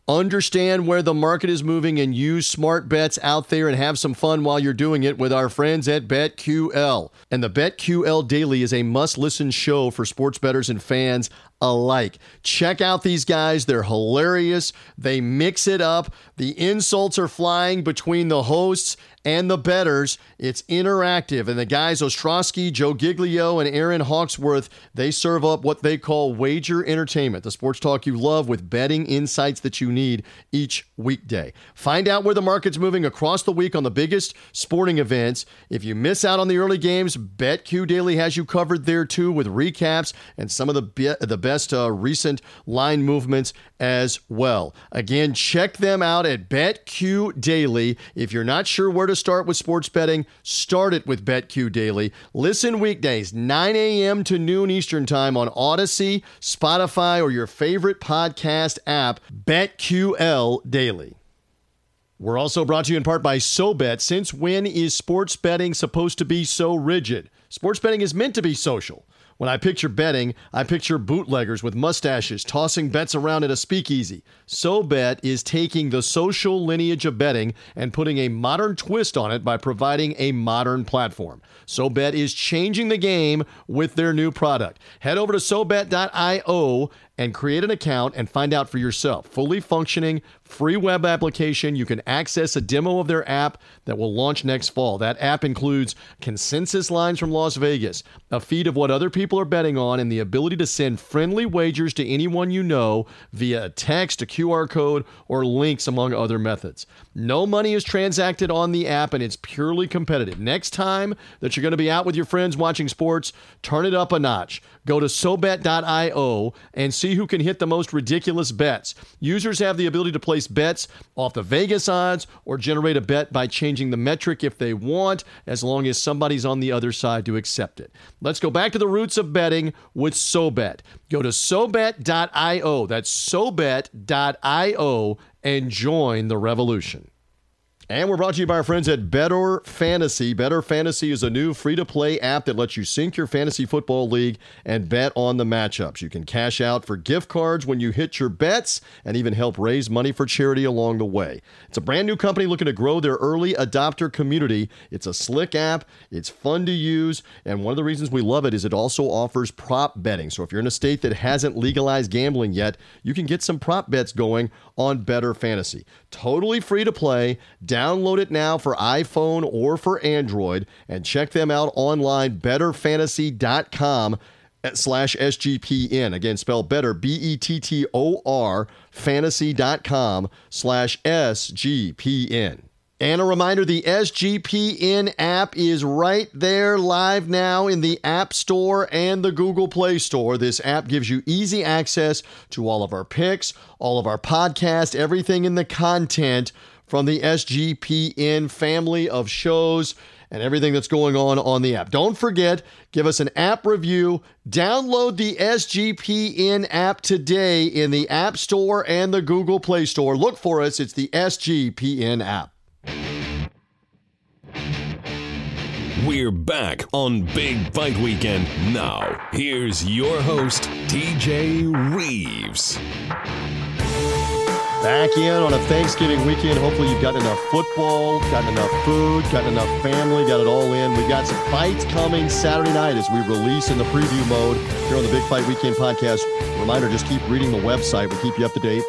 Speaker 1: Understand where the market is moving and use smart bets out there and have some fun while you're doing it with our friends at BetQL. And the BetQL Daily is a must listen show for sports bettors and fans alike. Check out these guys. They're hilarious. They mix it up. The insults are flying between the hosts and the bettors. It's interactive. And the guys, Ostrowski, Joe Giglio, and Aaron Hawksworth, they serve up what they call wager entertainment, the sports talk you love with betting insights that you need each weekday. Find out where the market's moving across the week on the biggest sporting events. If you miss out on the early games, BetQ Daily has you covered there too with recaps and some of the, be- the best uh, recent line movements as well. Again, check them out at BetQ Daily. If you're not sure where to start with sports betting, start it with BetQ Daily. Listen weekdays, 9 a.m. to noon Eastern Time on Audacy, Spotify, or your favorite podcast app, BetQL Daily. We're also brought to you in part by SoBet. Since when is sports betting supposed to be so rigid? Sports betting is meant to be social. When I picture betting, I picture bootleggers with mustaches tossing bets around at a speakeasy. SoBet is taking the social lineage of betting and putting a modern twist on it by providing a modern platform. SoBet is changing the game with their new product. Head over to SoBet.io and create an account and find out for yourself. Fully functioning, free web application. You can access a demo of their app that will launch next fall. That app includes consensus lines from Las Vegas, a feed of what other people are betting on, and the ability to send friendly wagers to anyone you know via a text, a QR code, or links, among other methods. No money is transacted on the app, and it's purely competitive. Next time that you're going to be out with your friends watching sports, turn it up a notch. Go to SoBet.io and see who can hit the most ridiculous bets. Users have the ability to place bets off the Vegas odds or generate a bet by changing the metric if they want, as long as somebody's on the other side to accept it. Let's go back to the roots of betting with SoBet. Go to SoBet.io. That's SoBet.io and join the revolution. And we're brought to you by our friends at Bettor Fantasy. Bettor Fantasy is a new free to play app that lets you sync your fantasy football league and bet on the matchups. You can cash out for gift cards when you hit your bets and even help raise money for charity along the way. It's a brand new company looking to grow their early adopter community. It's a slick app, it's fun to use, and one of the reasons we love it is it also offers prop betting. So if you're in a state that hasn't legalized gambling yet, you can get some prop bets going on Bettor Fantasy. Totally free to play. Download it now for iPhone or for Android and check them out online, bettorfantasy.com slash SGPN. Again, spell better, B E T T O R, fantasy.com slash SGPN. And a reminder the SGPN app is right there live now in the App Store and the Google Play Store. This app gives you easy access to all of our picks, all of our podcasts, everything in the content from the SGPN family of shows and everything that's going on on the app. Don't forget, give us an app review. Download the SGPN app today in the App Store and the Google Play Store. Look for us, it's the SGPN app.
Speaker 2: We're back on Big Fight Weekend. Now, here's your host, TJ Reeves.
Speaker 1: Back in on a Thanksgiving weekend. Hopefully, you've gotten enough football, gotten enough food, gotten enough family, got it all in. We've got some fights coming Saturday night as we release in the preview mode here on the Big Fight Weekend podcast. Reminder just keep reading the website. We keep you up to date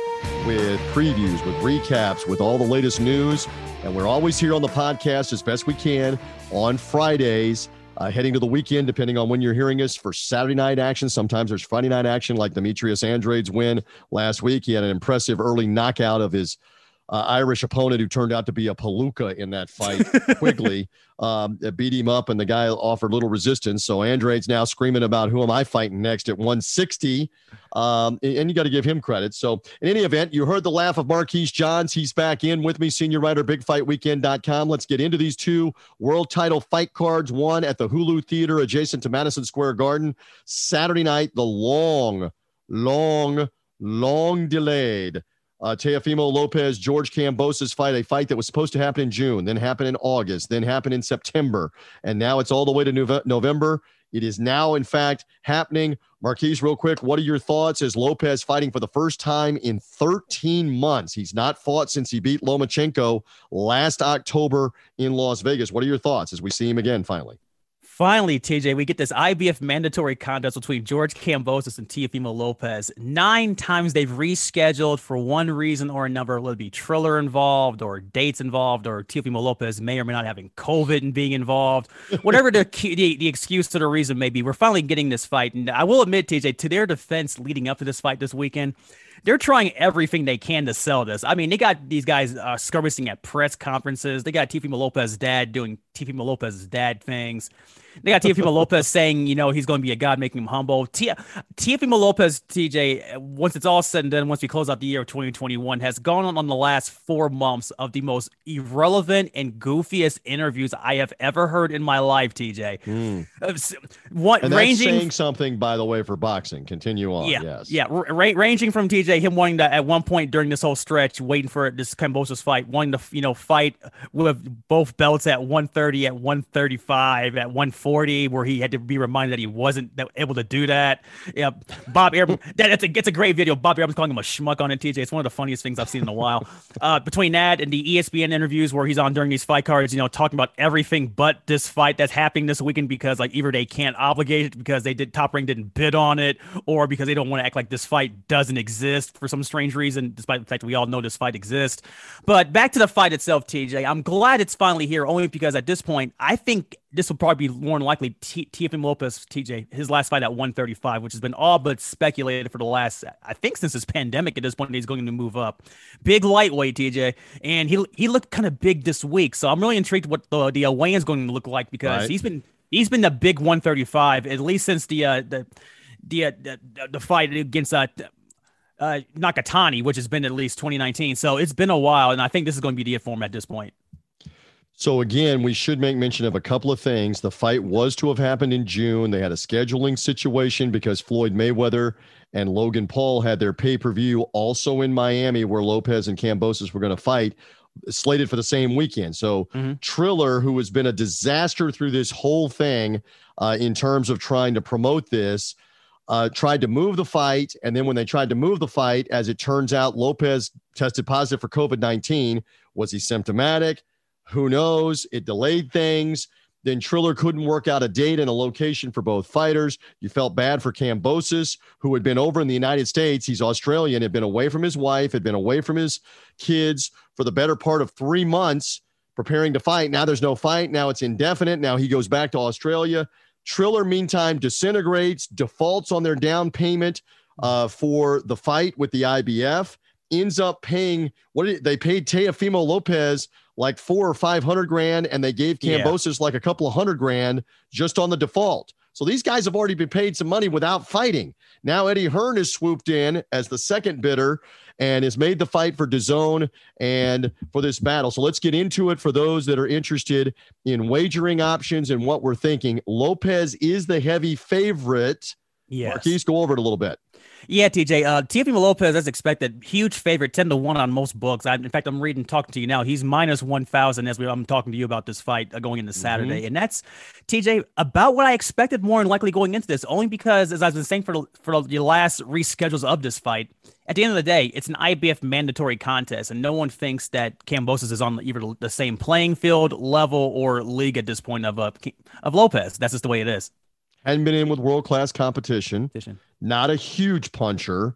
Speaker 1: with previews, with recaps, with all the latest news. And we're always here on the podcast as best we can on Fridays. Uh, heading to the weekend, depending on when you're hearing us for Saturday night action. Sometimes there's Friday night action, like Demetrius Andrade's win last week. He had an impressive early knockout of his uh, Irish opponent who turned out to be a palooka in that fight, Quigley. Um, beat him up, and the guy offered little resistance. So Andrade's now screaming about who am I fighting next at 160. Um, and you got to give him credit. So, in any event, you heard the laugh of Marquise Johns. He's back in with me, senior writer, bigfightweekend.com. Let's get into these two world title fight cards. One at the Hulu Theater adjacent to Madison Square Garden. Saturday night, the long, long, long delayed uh, Teofimo Lopez, George Kambosos fight, a fight that was supposed to happen in June, then happen in August, then happen in September, and now it's all the way to Nove- November. It is now, in fact, happening. Marquise, real quick, what are your thoughts as Lopez fighting for the first time in 13 months? He's not fought since he beat Lomachenko last October in Las Vegas. What are your thoughts as we see him again finally?
Speaker 3: Finally, TJ, we get this IBF mandatory contest between George Kambosos and Teofimo Lopez. Nine times they've rescheduled for one reason or another. Will it be Triller involved or dates involved or Teofimo Lopez may or may not having COVID and being involved? Whatever the, the, the excuse to the reason may be, we're finally getting this fight. And I will admit, TJ, to their defense leading up to this fight this weekend, they're trying everything they can to sell this. I mean, they got these guys uh, skirmishing at press conferences. They got Teofimo Lopez's dad doing Teofimo Lopez's dad things. They got Teofimo Lopez saying, you know, he's going to be a god, making him humble. Teofimo Lopez, TJ, once it's all said and done, once we close out the year of 2021, has gone on, on the last four months of the most irrelevant and goofiest interviews I have ever heard in my life, TJ.
Speaker 1: Mm. Uh, what and ranging saying something, by the way, for boxing. Continue on.
Speaker 3: Yeah,
Speaker 1: yes.
Speaker 3: yeah, ra- ranging from TJ him wanting to at one point during this whole stretch, waiting for this Kambosos fight, wanting to you know fight with both belts at 130, at 135, at 140 where he had to be reminded that he wasn't able to do that. Yeah, Bob Arum, that, that's a, it's a great video. Bob Arum's calling him a schmuck on it, TJ. It's one of the funniest things I've seen in a while. Uh, between that and the ESPN interviews where he's on during these fight cards, you know, talking about everything but this fight that's happening this weekend because like either they can't obligate it because they did Top Rank didn't bid on it or because they don't want to act like this fight doesn't exist for some strange reason, despite the fact that we all know this fight exists. But back to the fight itself, TJ. I'm glad it's finally here only because at this point, I think this will probably be more than likely T- Teofimo Lopez, TJ, his last fight at 135, which has been all but speculated for the last, I think, since this pandemic. At this point, he's going to move up. Big lightweight, TJ, and he he looked kind of big this week. So I'm really intrigued what the the weigh is going to look like because right. he's been he's been the big 135 at least since the uh, the the, uh, the the fight against uh, uh, Nakatani, which has been at least 2019. So it's been a while, and I think this is going to be the form at this point.
Speaker 1: So again, we should make mention of a couple of things. The fight was to have happened in June. They had a scheduling situation because Floyd Mayweather and Logan Paul had their pay-per-view also in Miami where Lopez and Kambosos were going to fight slated for the same weekend. So mm-hmm. Triller, who has been a disaster through this whole thing uh, in terms of trying to promote this, uh, tried to move the fight. And then when they tried to move the fight, as it turns out, Lopez tested positive for COVID 19. Was he symptomatic? Who knows? It delayed things. Then Triller couldn't work out a date and a location for both fighters. You felt bad for Kambosos, who had been over in the United States. He's Australian, had been away from his wife, had been away from his kids for the better part of three months preparing to fight. Now there's no fight. Now it's indefinite. Now he goes back to Australia. Triller, meantime, disintegrates, defaults on their down payment uh, for the fight with the IBF, ends up paying what did, they paid Teofimo Lopez like four or five hundred grand, and they gave Kambosos yeah. like a couple of hundred grand just on the default. So these guys have already been paid some money without fighting. Now Eddie Hearn has swooped in as the second bidder and has made the fight for DAZN and for this battle. So let's get into it for those that are interested in wagering options and what we're thinking. Lopez is the heavy favorite.
Speaker 3: Yes.
Speaker 1: Marquise, go over it a little bit.
Speaker 3: Yeah, TJ. Uh, Teofimo Lopez, as expected, huge favorite, ten to one on most books. I, in fact, I'm reading, talking to you now. He's minus one thousand as we, I'm talking to you about this fight uh, going into Saturday, mm-hmm. and that's TJ about what I expected more and likely going into this. Only because, as I've been saying for the, for the last reschedules of this fight, at the end of the day, it's an IBF mandatory contest, and no one thinks that Kambosos is on either the same playing field, level, or league at this point of uh, of Lopez. That's just the way it is.
Speaker 1: Hadn't been in with world class competition. not a huge puncher.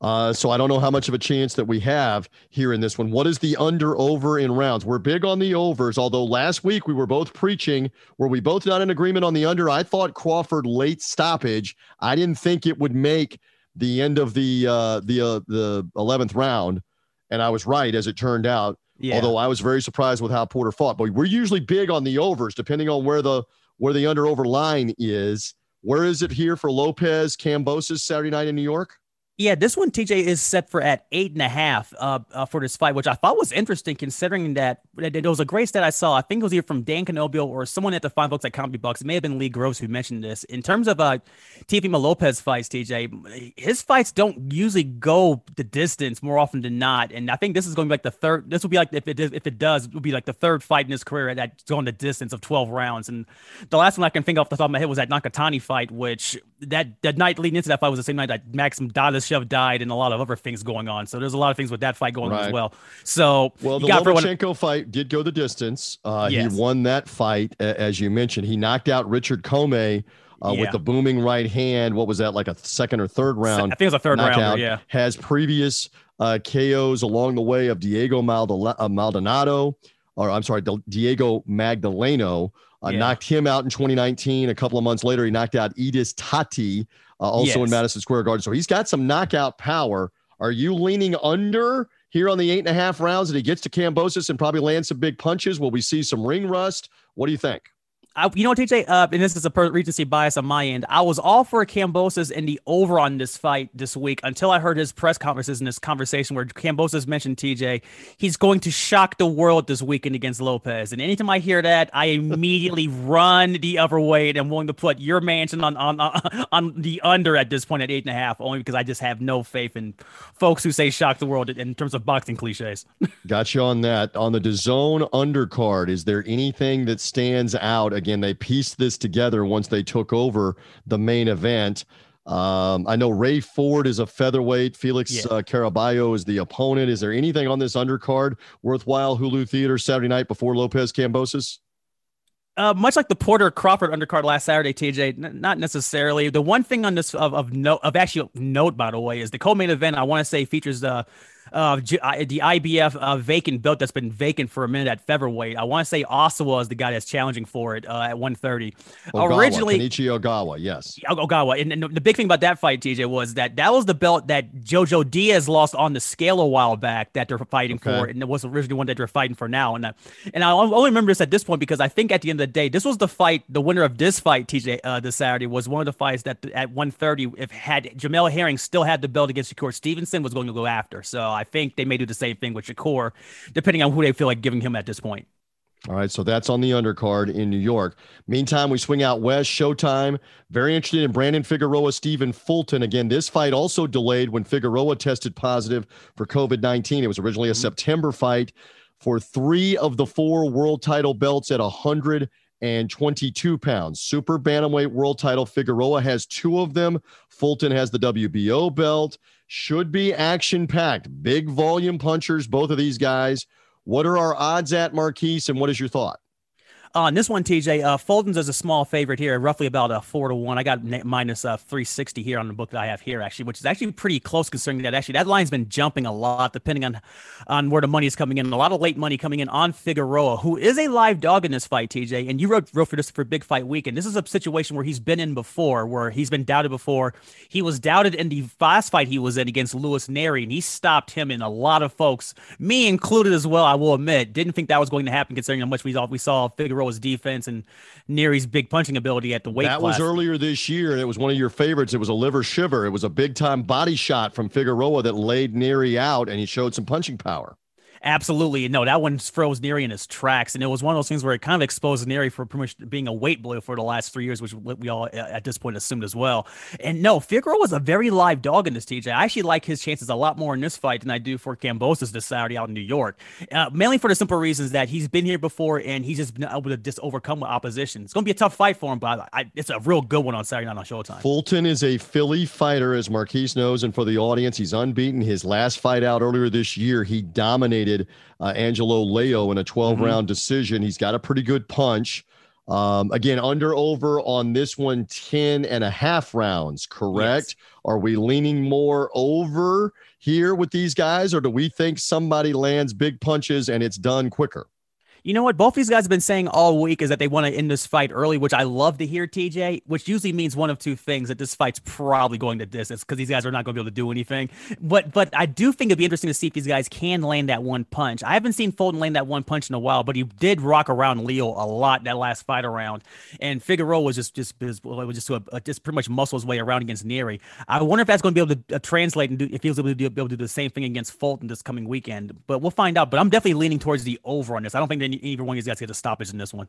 Speaker 1: Uh, so I don't know how much of a chance that we have here in this one. What is the under over in rounds? We're big on the overs, although last week we were both preaching. Were we both not in agreement on the under? I thought Crawford late stoppage. I didn't think it would make the end of the uh, the uh, the eleventh round, and I was right as it turned out. Yeah. Although I was very surprised with how Porter fought, but we're usually big on the overs, depending on where the where the under over line is. Where is it here for Lopez Kambosos Saturday night in New York?
Speaker 3: Yeah, this one TJ is set for at eight and a half uh, uh, for this fight, which I thought was interesting considering that, that there was a great stat I saw. I think it was either from Dan Canobbio or someone at the Fine Folks at CompuBox. It may have been Lee Groves who mentioned this. In terms of uh, Teofimo Lopez fights, TJ, his fights don't usually go the distance more often than not. And I think this is going to be like the third. This will be like if it if it does, it will be like the third fight in his career that's going the distance of twelve rounds. And the last one I can think off the top of my head was that Nakatani fight, which that that night leading into that fight was the same night that Maxim Dadashev died and a lot of other things going on. So there's a lot of things with that fight going right. on as well. So
Speaker 1: well, the Lomachenko one... fight did go the distance. Uh, yes. He won that fight, as you mentioned. He knocked out Richard Commey. Uh, yeah. with the booming right hand. What was that, like a second or third round?
Speaker 3: I think it was a third round. Yeah.
Speaker 1: Has previous uh, KOs along the way of Diego Maldonado, or I'm sorry, Diego Magdaleno. Uh, yeah. Knocked him out in 2019. A couple of months later, he knocked out Edis Tatli, uh, also yes. in Madison Square Garden. So he's got some knockout power. Are you leaning under here on the eight and a half rounds that he gets to Kambosos and probably lands some big punches? Will we see some ring rust? What do you think?
Speaker 3: I, you know what, TJ? Uh, and this is a per- recency bias on my end. I was all for Kambosos in the over on this fight this week until I heard his press conferences in this conversation where Kambosos mentioned TJ. He's going to shock the world this weekend against Lopez. And anytime I hear that, I immediately run the other way and I'm willing to put your mansion on, on, on, on the under at this point at eight and a half, only because I just have no faith in folks who say shock the world in terms of boxing cliches.
Speaker 1: Got you on that. On the DAZN undercard, is there anything that stands out? Again, they pieced this together once they took over the main event. Um, I know Ray Ford is a featherweight. Felix yeah. uh, Caraballo is the opponent. Is there anything on this undercard worthwhile Hulu Theater Saturday night before Lopez Kambosos?
Speaker 3: Uh, much like the Porter Crawford undercard last Saturday, TJ, n- not necessarily. The one thing on this of of note of actual note, by the way, is the co-main event. I want to say features uh, uh, the IBF uh, vacant belt that's been vacant for a minute at featherweight. I want to say Osawa is the guy that's challenging for it uh, at 130.
Speaker 1: Ogawa, Originally, Kenichi Ogawa, yes.
Speaker 3: Ogawa. And, and, the big thing about that fight, TJ, was that that was the belt that Jojo Diaz lost on the scale a while back that they're fighting okay. for. And it was originally one that they're fighting for now. And, uh, and I only remember this at this point because I think at the end of the day, this was the fight, the winner of this fight, TJ, uh, this Saturday, was one of the fights that at 130, if had Jamel Herring still had the belt against Shakur Stevenson, was going to go after. So I I think they may do the same thing with Shakur, depending on who they feel like giving him at this point.
Speaker 1: All right, so that's on the undercard in New York. Meantime, we swing out west. Showtime. Very interested in Brandon Figueroa, Stephen Fulton. Again, this fight also delayed when Figueroa tested positive for COVID 19. It was originally a mm-hmm. September fight for three of the four world title belts at 122 pounds. Super Bantamweight world title. Figueroa has two of them. Fulton has the WBO belt should be action packed. Big volume punchers, both of these guys. What are our odds at Marquise, and what is your thought?
Speaker 3: On uh, this one, TJ, uh, Fulton's is a small favorite here, roughly about a four to one. I got minus, uh, 360 here on the book that I have here, actually, which is actually pretty close considering that actually that line's been jumping a lot depending on on where the money is coming in. A lot of late money coming in on Figueroa, who is a live dog in this fight, TJ. And you wrote, wrote for this for Big Fight Week. And This is a situation where he's been in before, where he's been doubted before. He was doubted in the last fight he was in against Luis Nery, and he stopped him. And a lot of folks, me included as well, I will admit, didn't think that was going to happen considering how much we saw we saw Figueroa's defense and Nery's big punching ability at the weight
Speaker 1: that
Speaker 3: class.
Speaker 1: was earlier this year, and it was one of your favorites. It was a liver shiver. It was a big time body shot from Figueroa that laid Nery out, and he showed some punching power.
Speaker 3: Absolutely. No, that one froze Nery in his tracks. And it was one of those things where it kind of exposed Nery for pretty much being a weight blow for the last three years, which we all at this point assumed as well. And no, Figueroa was a very live dog in this TJ. I actually like his chances a lot more in this fight than I do for Kambosos this Saturday out in New York. Uh, mainly for the simple reasons that he's been here before and he's just been able to just overcome with opposition. It's going to be a tough fight for him, but I, it's a real good one on Saturday night on Showtime.
Speaker 1: Fulton is a Philly fighter, as Marquise knows. And for the audience, he's unbeaten. His last fight out earlier this year, he dominated uh, Angelo Leo in a 12 mm-hmm. round decision. He's got a pretty good punch. Um, again, under over on this one, 10 and a half rounds, correct? Yes. Are we leaning more over here with these guys, or do we think somebody lands big punches and it's done quicker?
Speaker 3: You know what? Both these guys have been saying all week is that they want to end this fight early, which I love to hear, TJ, which usually means one of two things that this fight's probably going to distance because these guys are not going to be able to do anything. But but I do think it'd be interesting to see if these guys can land that one punch. I haven't seen Fulton land that one punch in a while, but he did rock around Leo a lot that last fight around. And Figueroa was just just was just a, just pretty much muscle his way around against Nery. I wonder if that's going to be able to uh, translate and do if he was able to, do, be able to do the same thing against Fulton this coming weekend. But we'll find out. But I'm definitely leaning towards the over on this. I don't think that either one of these guys get a stoppage in this one.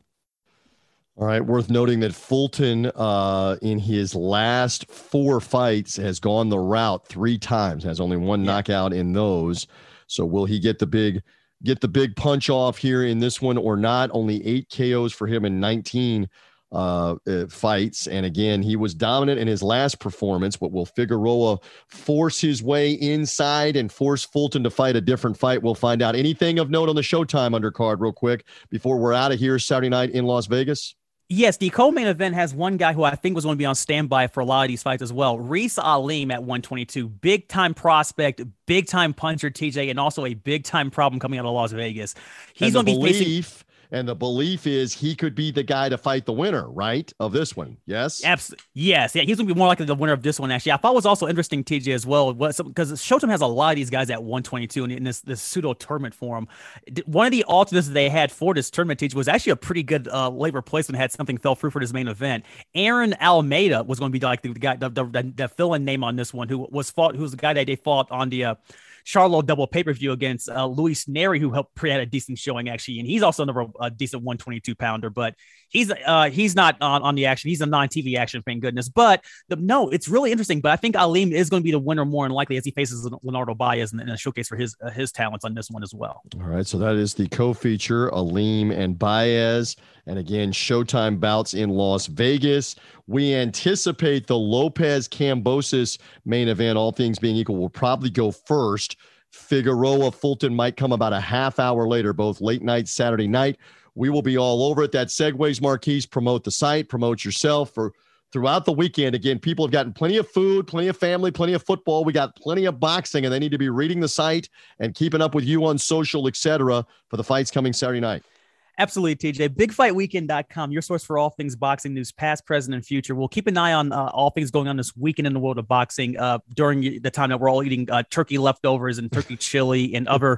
Speaker 1: All right, worth noting that Fulton, uh, in his last four fights, has gone the route three times. Has only one yeah. knockout in those. So will he get the big get the big punch off here in this one or not? Only eight KOs for him in 19 uh, uh, fights. And again, he was dominant in his last performance, but will Figueroa force his way inside and force Fulton to fight a different fight? We'll find out. Anything of note on the Showtime undercard, real quick, before we're out of here Saturday night in Las Vegas?
Speaker 3: Yes, the co-main event has one guy who I think was going to be on standby for a lot of these fights as well. Raeese Aleem at 122, big time prospect, big time puncher, TJ, and also a big time problem coming out of Las Vegas. He's going to be facing
Speaker 1: and the belief is he could be the guy to fight the winner, right? Of this one. Yes.
Speaker 3: Absolutely. Yes. Yeah. He's going to be more likely the winner of this one, actually. I thought was also interesting, TJ, as well, because Showtime has a lot of these guys at 122 in, in this, this pseudo tournament for him. One of the alternates they had for this tournament, TJ, was actually a pretty good uh, late replacement, had something fell through for his main event. Aaron Alameda was going to be like the, the guy, the, the, the fill in name on this one, who was fought, who was the guy that they fought on the, uh, Charlo double pay per view against uh, Luis Nery, who helped had a decent showing actually, and he's also another a decent 122 pounder, but he's uh he's not on, on the action. He's a non TV action, thank goodness. But the, no, it's really interesting. But I think Aleem is going to be the winner more than likely as he faces Leonardo Baez in a showcase for his uh, his talents on this one as well.
Speaker 1: All right, so that is the co-feature Aleem and Baez, and again Showtime bouts in Las Vegas. We anticipate the Lopez Kambosos main event, all things being equal, will probably go first. Figueroa Fulton might come about a half hour later, both late night Saturday night. We will be all over it. That segues, Marquise. Promote the site, promote yourself for throughout the weekend. Again, people have gotten plenty of food, plenty of family, plenty of football. We got plenty of boxing, and they need to be reading the site and keeping up with you on social, etc. for the fights coming Saturday night.
Speaker 3: Absolutely, TJ. BigFightWeekend.com, your source for all things boxing news, past, present, and future. We'll keep an eye on uh, all things going on this weekend in the world of boxing uh, during the time that we're all eating uh, turkey leftovers and turkey chili and other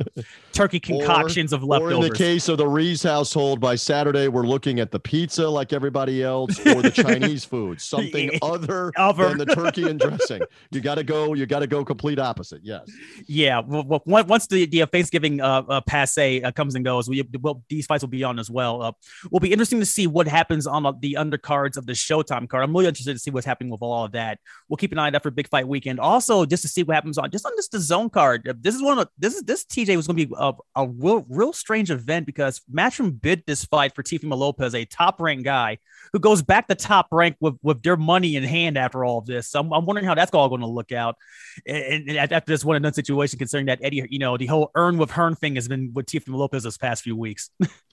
Speaker 3: turkey concoctions
Speaker 1: or,
Speaker 3: of leftovers. Or
Speaker 1: in the case of the Reese household, by Saturday, we're looking at the pizza like everybody else or the Chinese food, something other, other than the turkey and dressing. You got to go, you got to go complete opposite. Yes.
Speaker 3: Yeah. Well, once the, the Thanksgiving uh, uh passe uh, comes and goes, we, well, these fights will be on as well. Uh, will be interesting to see what happens on the undercards of the Showtime card. I'm really interested to see what's happening with all of that. We'll keep an eye out for Big Fight Weekend. Also, just to see what happens on just on this DAZN card. This is one of the, this is this TJ was going to be a, a real real strange event because Matchroom bid this fight for Teofimo Lopez, a top ranked guy who goes back to top rank with with their money in hand after all of this. So I'm, I'm wondering how that's all going to look out. And, and after this one and done situation, considering that Eddie, you know, the whole earn with Hearn thing has been with Teofimo Lopez this past few weeks.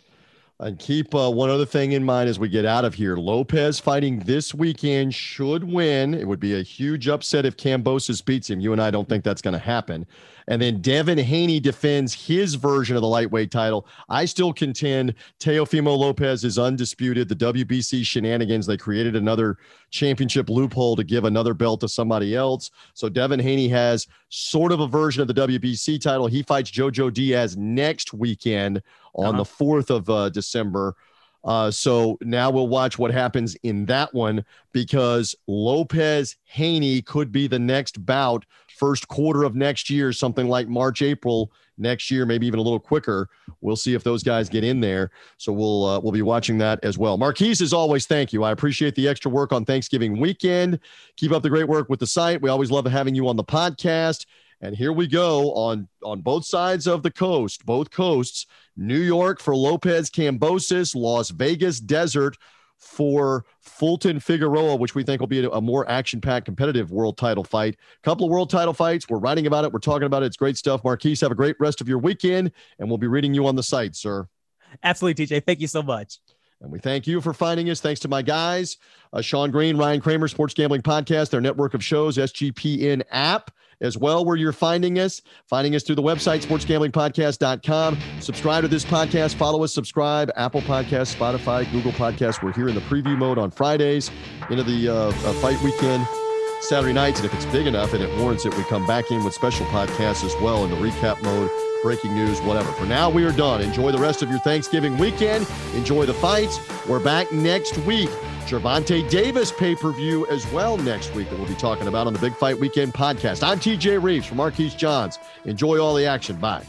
Speaker 1: And keep uh, one other thing in mind as we get out of here. Lopez fighting this weekend should win. It would be a huge upset if Kambosos beats him. You and I don't think that's going to happen. And then Devin Haney defends his version of the lightweight title. I still contend Teofimo Lopez is undisputed. The WBC shenanigans, they created another championship loophole to give another belt to somebody else. So Devin Haney has sort of a version of the WBC title. He fights Jojo Diaz next weekend on uh-huh. the 4th of uh, December. Uh, so now we'll watch what happens in that one because Lopez Haney could be the next bout first quarter of next year, something like March, April next year, maybe even a little quicker. We'll see if those guys get in there. So we'll uh, we'll be watching that as well. Marquise, as always, thank you. I appreciate the extra work on Thanksgiving weekend. Keep up the great work with the site. We always love having you on the podcast. And here we go on on both sides of the coast, both coasts. New York for Lopez Kambosos, Las Vegas Desert for Fulton Figueroa, which we think will be a, more action packed competitive world title fight. A couple of world title fights. We're writing about it. We're talking about it. It's great stuff. Marquise, have a great rest of your weekend, and we'll be reading you on the site, sir.
Speaker 3: Absolutely, TJ. Thank you so much.
Speaker 1: And we thank you for finding us. Thanks to my guys, uh, Shawn Green, Ryan Kramer, Sports Gambling Podcast, their network of shows, SGPN app as well, where you're finding us. Finding us through the website, sportsgamblingpodcast.com. Subscribe to this podcast. Follow us, subscribe. Apple Podcasts, Spotify, Google Podcasts. We're here in the preview mode on Fridays into the uh, uh, fight weekend. Saturday nights, and if it's big enough and it warrants it, we come back in with special podcasts as well in the recap mode, breaking news, whatever. For now, we are done. Enjoy the rest of your Thanksgiving weekend. Enjoy the fights. We're back next week Gervonta Davis pay per view as well next week that we'll be talking about on the Big Fight Weekend podcast. I'm TJ Reeves from Marquise Johns. Enjoy all the action. Bye.